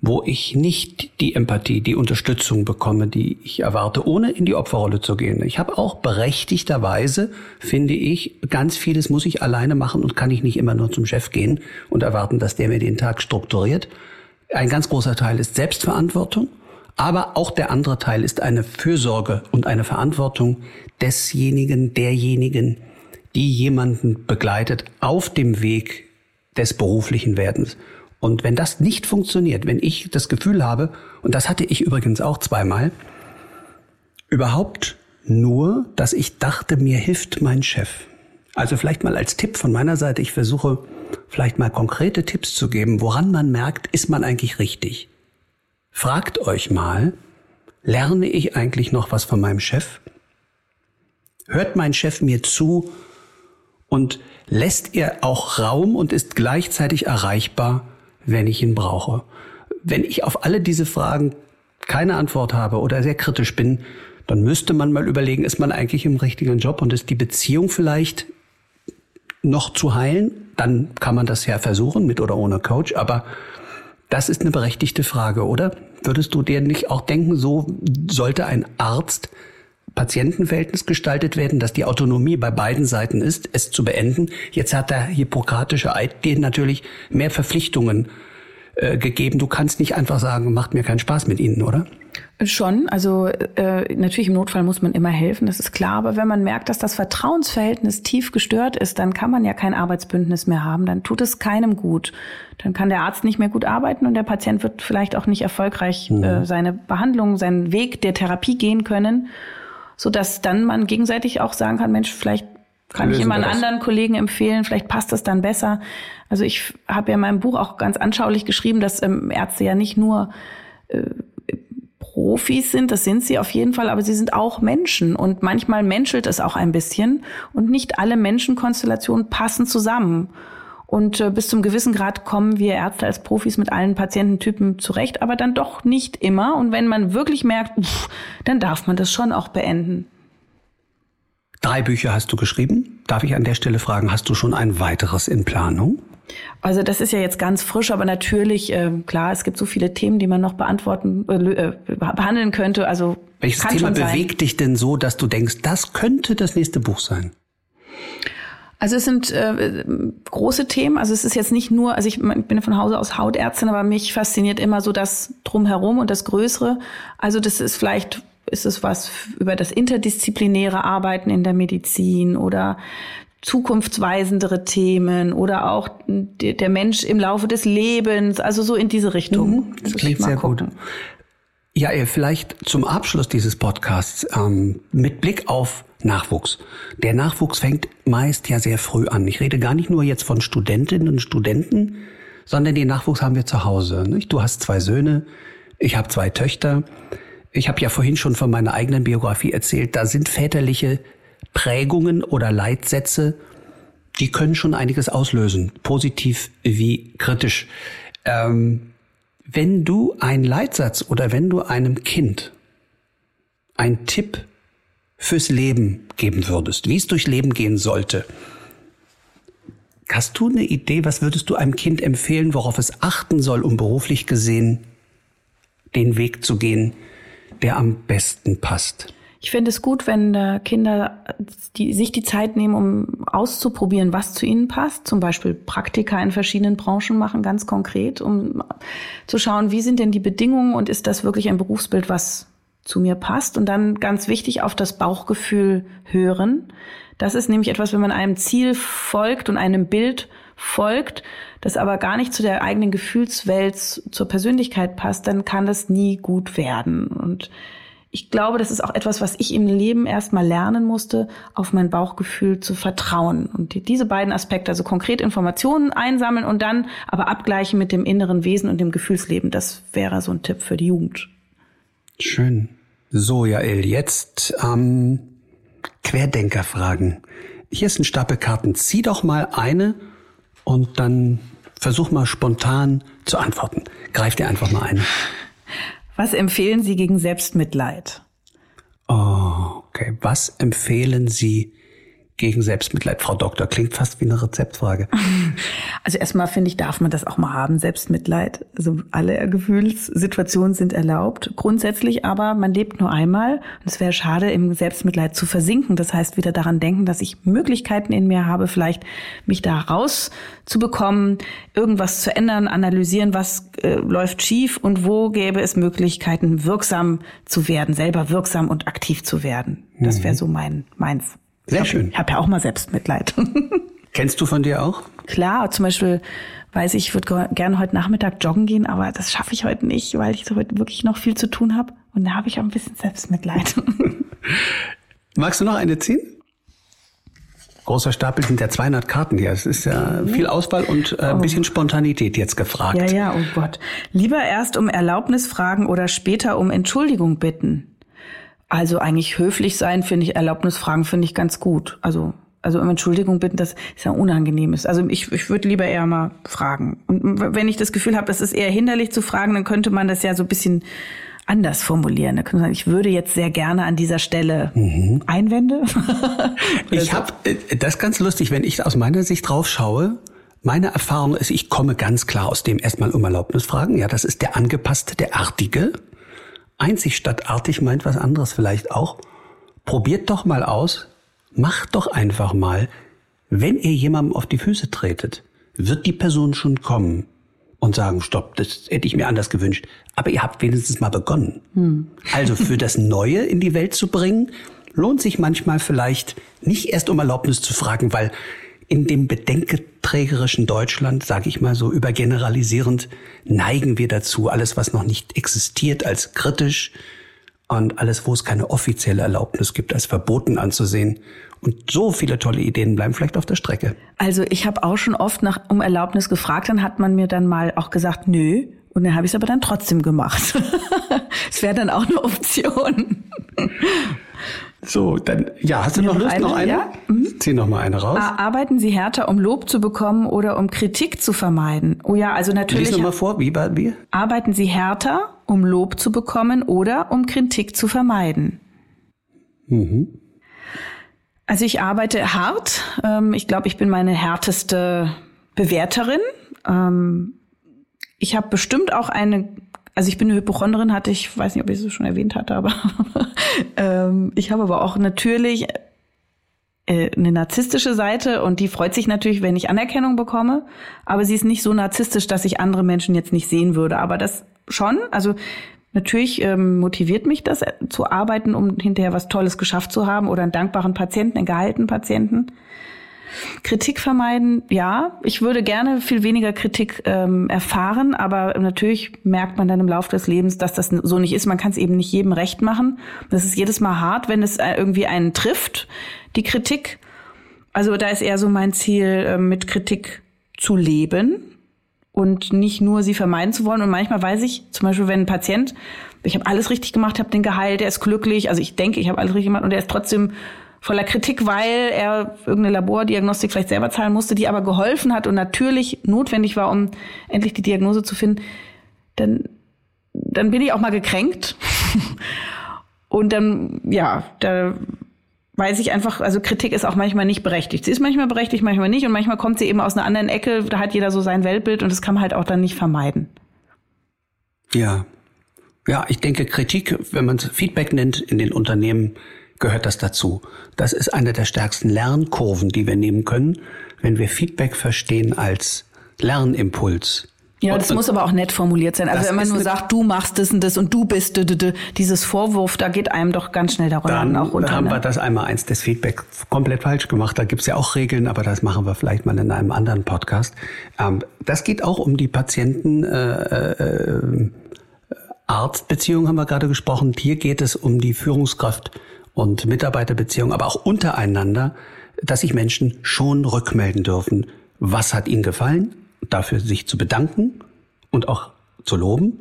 wo ich nicht die Empathie, die Unterstützung bekomme, die ich erwarte, ohne in die Opferrolle zu gehen. Ich habe auch berechtigterweise, finde ich, ganz vieles muss ich alleine machen und kann ich nicht immer nur zum Chef gehen und erwarten, dass der mir den Tag strukturiert. Ein ganz großer Teil ist Selbstverantwortung, aber auch der andere Teil ist eine Fürsorge und eine Verantwortung desjenigen, derjenigen, die jemanden begleitet auf dem Weg des beruflichen Werdens. Und wenn das nicht funktioniert, wenn ich das Gefühl habe, und das hatte ich übrigens auch zweimal, überhaupt nur, dass ich dachte, mir hilft mein Chef. Also vielleicht mal als Tipp von meiner Seite, ich versuche vielleicht mal konkrete Tipps zu geben, woran man merkt, ist man eigentlich richtig. Fragt euch mal, lerne ich eigentlich noch was von meinem Chef? Hört mein Chef mir zu und lässt er auch Raum und ist gleichzeitig erreichbar wenn ich ihn brauche. Wenn ich auf alle diese Fragen keine Antwort habe oder sehr kritisch bin, dann müsste man mal überlegen, ist man eigentlich im richtigen Job und ist die Beziehung vielleicht noch zu heilen? Dann kann man das ja versuchen, mit oder ohne Coach. Aber das ist eine berechtigte Frage, oder? Würdest du dir nicht auch denken, so sollte ein Arzt Patientenverhältnis gestaltet werden, dass die Autonomie bei beiden Seiten ist, es zu beenden. Jetzt hat der hippokratische Eid dir natürlich mehr Verpflichtungen äh, gegeben. Du kannst nicht einfach sagen, macht mir keinen Spaß mit ihnen, oder? Schon, also äh, natürlich im Notfall muss man immer helfen, das ist klar, aber wenn man merkt, dass das Vertrauensverhältnis tief gestört ist, dann kann man ja kein Arbeitsbündnis mehr haben, dann tut es keinem gut. Dann kann der Arzt nicht mehr gut arbeiten und der Patient wird vielleicht auch nicht erfolgreich mhm. äh, seine Behandlung, seinen Weg der Therapie gehen können so dass dann man gegenseitig auch sagen kann, Mensch, vielleicht kann ich immer einen anderen Kollegen empfehlen, vielleicht passt das dann besser. Also ich habe ja in meinem Buch auch ganz anschaulich geschrieben, dass ähm, Ärzte ja nicht nur äh, Profis sind, das sind sie auf jeden Fall, aber sie sind auch Menschen und manchmal menschelt es auch ein bisschen und nicht alle Menschenkonstellationen passen zusammen. Und äh, bis zum gewissen Grad kommen wir Ärzte als Profis mit allen Patiententypen zurecht, aber dann doch nicht immer. Und wenn man wirklich merkt, pff, dann darf man das schon auch beenden. Drei Bücher hast du geschrieben. Darf ich an der Stelle fragen, hast du schon ein weiteres in Planung? Also das ist ja jetzt ganz frisch, aber natürlich, äh, klar, es gibt so viele Themen, die man noch beantworten, äh, äh behandeln könnte. Also Welches Thema bewegt dich denn so, dass du denkst, das könnte das nächste Buch sein? Also es sind äh, große Themen. Also es ist jetzt nicht nur, also ich, ich bin von Hause aus Hautärztin, aber mich fasziniert immer so das drumherum und das Größere. Also das ist vielleicht ist es was über das interdisziplinäre Arbeiten in der Medizin oder zukunftsweisendere Themen oder auch der Mensch im Laufe des Lebens, also so in diese Richtung. Mhm, das klingt sehr gucken. gut. Ja, vielleicht zum Abschluss dieses Podcasts ähm, mit Blick auf Nachwuchs. Der Nachwuchs fängt meist ja sehr früh an. Ich rede gar nicht nur jetzt von Studentinnen und Studenten, sondern den Nachwuchs haben wir zu Hause. Nicht? Du hast zwei Söhne, ich habe zwei Töchter. Ich habe ja vorhin schon von meiner eigenen Biografie erzählt. Da sind väterliche Prägungen oder Leitsätze, die können schon einiges auslösen, positiv wie kritisch. Ähm, wenn du einen Leitsatz oder wenn du einem Kind einen Tipp fürs Leben geben würdest, wie es durch Leben gehen sollte. Hast du eine Idee, was würdest du einem Kind empfehlen, worauf es achten soll, um beruflich gesehen den Weg zu gehen, der am besten passt? Ich finde es gut, wenn äh, Kinder die, sich die Zeit nehmen, um auszuprobieren, was zu ihnen passt. Zum Beispiel Praktika in verschiedenen Branchen machen, ganz konkret, um zu schauen, wie sind denn die Bedingungen und ist das wirklich ein Berufsbild, was zu mir passt und dann ganz wichtig auf das Bauchgefühl hören. Das ist nämlich etwas, wenn man einem Ziel folgt und einem Bild folgt, das aber gar nicht zu der eigenen Gefühlswelt, zur Persönlichkeit passt, dann kann das nie gut werden. Und ich glaube, das ist auch etwas, was ich im Leben erstmal lernen musste, auf mein Bauchgefühl zu vertrauen. Und diese beiden Aspekte, also konkret Informationen einsammeln und dann aber abgleichen mit dem inneren Wesen und dem Gefühlsleben, das wäre so ein Tipp für die Jugend. Schön. So, Jael, jetzt ähm, Querdenkerfragen. Hier ist ein Stapel Karten. Zieh doch mal eine und dann versuch mal spontan zu antworten. Greif dir einfach mal eine. Was empfehlen Sie gegen Selbstmitleid? Oh, okay. Was empfehlen Sie gegen Selbstmitleid, Frau Doktor? Klingt fast wie eine Rezeptfrage. Also erstmal finde ich, darf man das auch mal haben, Selbstmitleid. Also alle Gefühlssituationen sind erlaubt, grundsätzlich, aber man lebt nur einmal. Und es wäre schade, im Selbstmitleid zu versinken. Das heißt, wieder daran denken, dass ich Möglichkeiten in mir habe, vielleicht mich da rauszubekommen, irgendwas zu ändern, analysieren, was äh, läuft schief und wo gäbe es Möglichkeiten, wirksam zu werden, selber wirksam und aktiv zu werden. Das wäre mhm. so mein meins. Sehr ich schön. Ich habe ja auch mal Selbstmitleid. Kennst du von dir auch? Klar, zum Beispiel weiß ich, ich würde gerne heute Nachmittag joggen gehen, aber das schaffe ich heute nicht, weil ich heute wirklich noch viel zu tun habe. Und da habe ich auch ein bisschen Selbstmitleid. Magst du noch eine ziehen? Großer Stapel sind ja 200 Karten hier. Es ist ja viel Auswahl und äh, ein oh. bisschen Spontanität jetzt gefragt. Ja, ja, oh Gott. Lieber erst um Erlaubnis fragen oder später um Entschuldigung bitten. Also eigentlich höflich sein finde ich, Erlaubnis fragen finde ich ganz gut. Also also um Entschuldigung bitten, das ist ja unangenehm ist. Also ich, ich würde lieber eher mal fragen. Und wenn ich das Gefühl habe, das ist eher hinderlich zu fragen, dann könnte man das ja so ein bisschen anders formulieren. Da könnte man sagen, ich würde jetzt sehr gerne an dieser Stelle mhm. Einwände. ich habe äh, das ist ganz lustig, wenn ich aus meiner Sicht drauf schaue. Meine Erfahrung ist, ich komme ganz klar aus dem erstmal um Erlaubnis fragen. Ja, das ist der angepasste, der artige einzig statt artig meint was anderes vielleicht auch. Probiert doch mal aus, macht doch einfach mal, wenn ihr jemandem auf die Füße tretet, wird die Person schon kommen und sagen, stopp, das hätte ich mir anders gewünscht. Aber ihr habt wenigstens mal begonnen. Hm. Also für das Neue in die Welt zu bringen, lohnt sich manchmal vielleicht nicht erst um Erlaubnis zu fragen, weil in dem bedenketrägerischen Deutschland, sage ich mal so übergeneralisierend, neigen wir dazu, alles, was noch nicht existiert, als kritisch und alles, wo es keine offizielle Erlaubnis gibt, als verboten anzusehen. Und so viele tolle Ideen bleiben vielleicht auf der Strecke. Also ich habe auch schon oft nach um Erlaubnis gefragt, dann hat man mir dann mal auch gesagt, nö. Und dann habe ich es aber dann trotzdem gemacht. Es wäre dann auch eine Option. So, dann, ja, hast du noch, noch Lust, eine? noch eine? Ja? Mhm. Zieh noch mal eine raus. Arbeiten Sie härter, um Lob zu bekommen oder um Kritik zu vermeiden? Oh ja, also natürlich. Lies noch mal vor, wie, wie? Arbeiten Sie härter, um Lob zu bekommen oder um Kritik zu vermeiden? Mhm. Also ich arbeite hart. Ähm, ich glaube, ich bin meine härteste Bewerterin. Ähm, ich habe bestimmt auch eine also ich bin eine Hypochondrin, hatte ich, weiß nicht, ob ich es schon erwähnt hatte, aber ähm, ich habe aber auch natürlich äh, eine narzisstische Seite und die freut sich natürlich, wenn ich Anerkennung bekomme, aber sie ist nicht so narzisstisch, dass ich andere Menschen jetzt nicht sehen würde. Aber das schon, also natürlich ähm, motiviert mich das äh, zu arbeiten, um hinterher was Tolles geschafft zu haben oder einen dankbaren Patienten, einen gehaltenen Patienten. Kritik vermeiden, ja. Ich würde gerne viel weniger Kritik ähm, erfahren, aber natürlich merkt man dann im Laufe des Lebens, dass das so nicht ist. Man kann es eben nicht jedem recht machen. Das ist jedes Mal hart, wenn es äh, irgendwie einen trifft, die Kritik. Also da ist eher so mein Ziel, äh, mit Kritik zu leben und nicht nur sie vermeiden zu wollen. Und manchmal weiß ich, zum Beispiel, wenn ein Patient, ich habe alles richtig gemacht, habe den geheilt, er ist glücklich, also ich denke, ich habe alles richtig gemacht und er ist trotzdem voller Kritik, weil er irgendeine Labordiagnostik vielleicht selber zahlen musste, die aber geholfen hat und natürlich notwendig war, um endlich die Diagnose zu finden, dann, dann bin ich auch mal gekränkt. und dann, ja, da weiß ich einfach, also Kritik ist auch manchmal nicht berechtigt. Sie ist manchmal berechtigt, manchmal nicht und manchmal kommt sie eben aus einer anderen Ecke, da hat jeder so sein Weltbild und das kann man halt auch dann nicht vermeiden. Ja. Ja, ich denke, Kritik, wenn man es Feedback nennt in den Unternehmen, gehört das dazu. Das ist eine der stärksten Lernkurven, die wir nehmen können, wenn wir Feedback verstehen als Lernimpuls. Ja, das und, muss aber auch nett formuliert sein. Also wenn man nur sagt, du machst das und das und du bist d, d, d, dieses Vorwurf, da geht einem doch ganz schnell darunter dann auch runter. Haben ne? wir das einmal eins des Feedback komplett falsch gemacht. Da gibt's ja auch Regeln, aber das machen wir vielleicht mal in einem anderen Podcast. Ähm, das geht auch um die Patienten. Äh, äh, Arztbeziehung haben wir gerade gesprochen. Hier geht es um die Führungskraft und Mitarbeiterbeziehung, aber auch untereinander, dass sich Menschen schon rückmelden dürfen. Was hat ihnen gefallen? dafür sich zu bedanken und auch zu loben,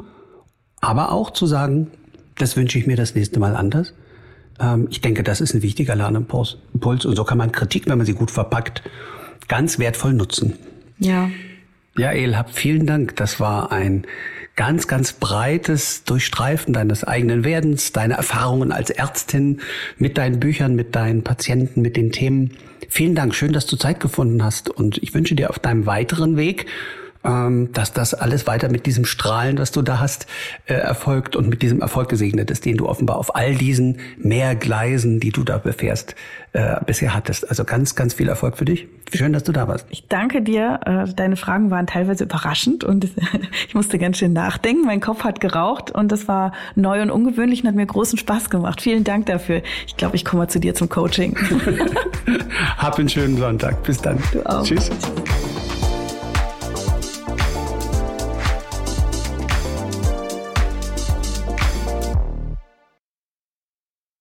aber auch zu sagen, das wünsche ich mir das nächste Mal anders. Ähm, ich denke, das ist ein wichtiger Lernimpuls und so kann man Kritik, wenn man sie gut verpackt, ganz wertvoll nutzen. Ja. Ja, Elhab, vielen Dank. Das war ein ganz, ganz breites Durchstreifen deines eigenen Werdens, deine Erfahrungen als Ärztin mit deinen Büchern, mit deinen Patienten, mit den Themen. Vielen Dank. Schön, dass du Zeit gefunden hast. Und ich wünsche dir auf deinem weiteren Weg ähm, dass das alles weiter mit diesem Strahlen, was du da hast, äh, erfolgt und mit diesem Erfolg gesegnet ist, den du offenbar auf all diesen Mehrgleisen, die du da befährst, äh, bisher hattest. Also ganz, ganz viel Erfolg für dich. Schön, dass du da warst. Ich danke dir. Äh, deine Fragen waren teilweise überraschend und ich musste ganz schön nachdenken. Mein Kopf hat geraucht und das war neu und ungewöhnlich und hat mir großen Spaß gemacht. Vielen Dank dafür. Ich glaube, ich komme mal zu dir zum Coaching. Hab einen schönen Sonntag. Bis dann. Du auch. Tschüss. Tschüss.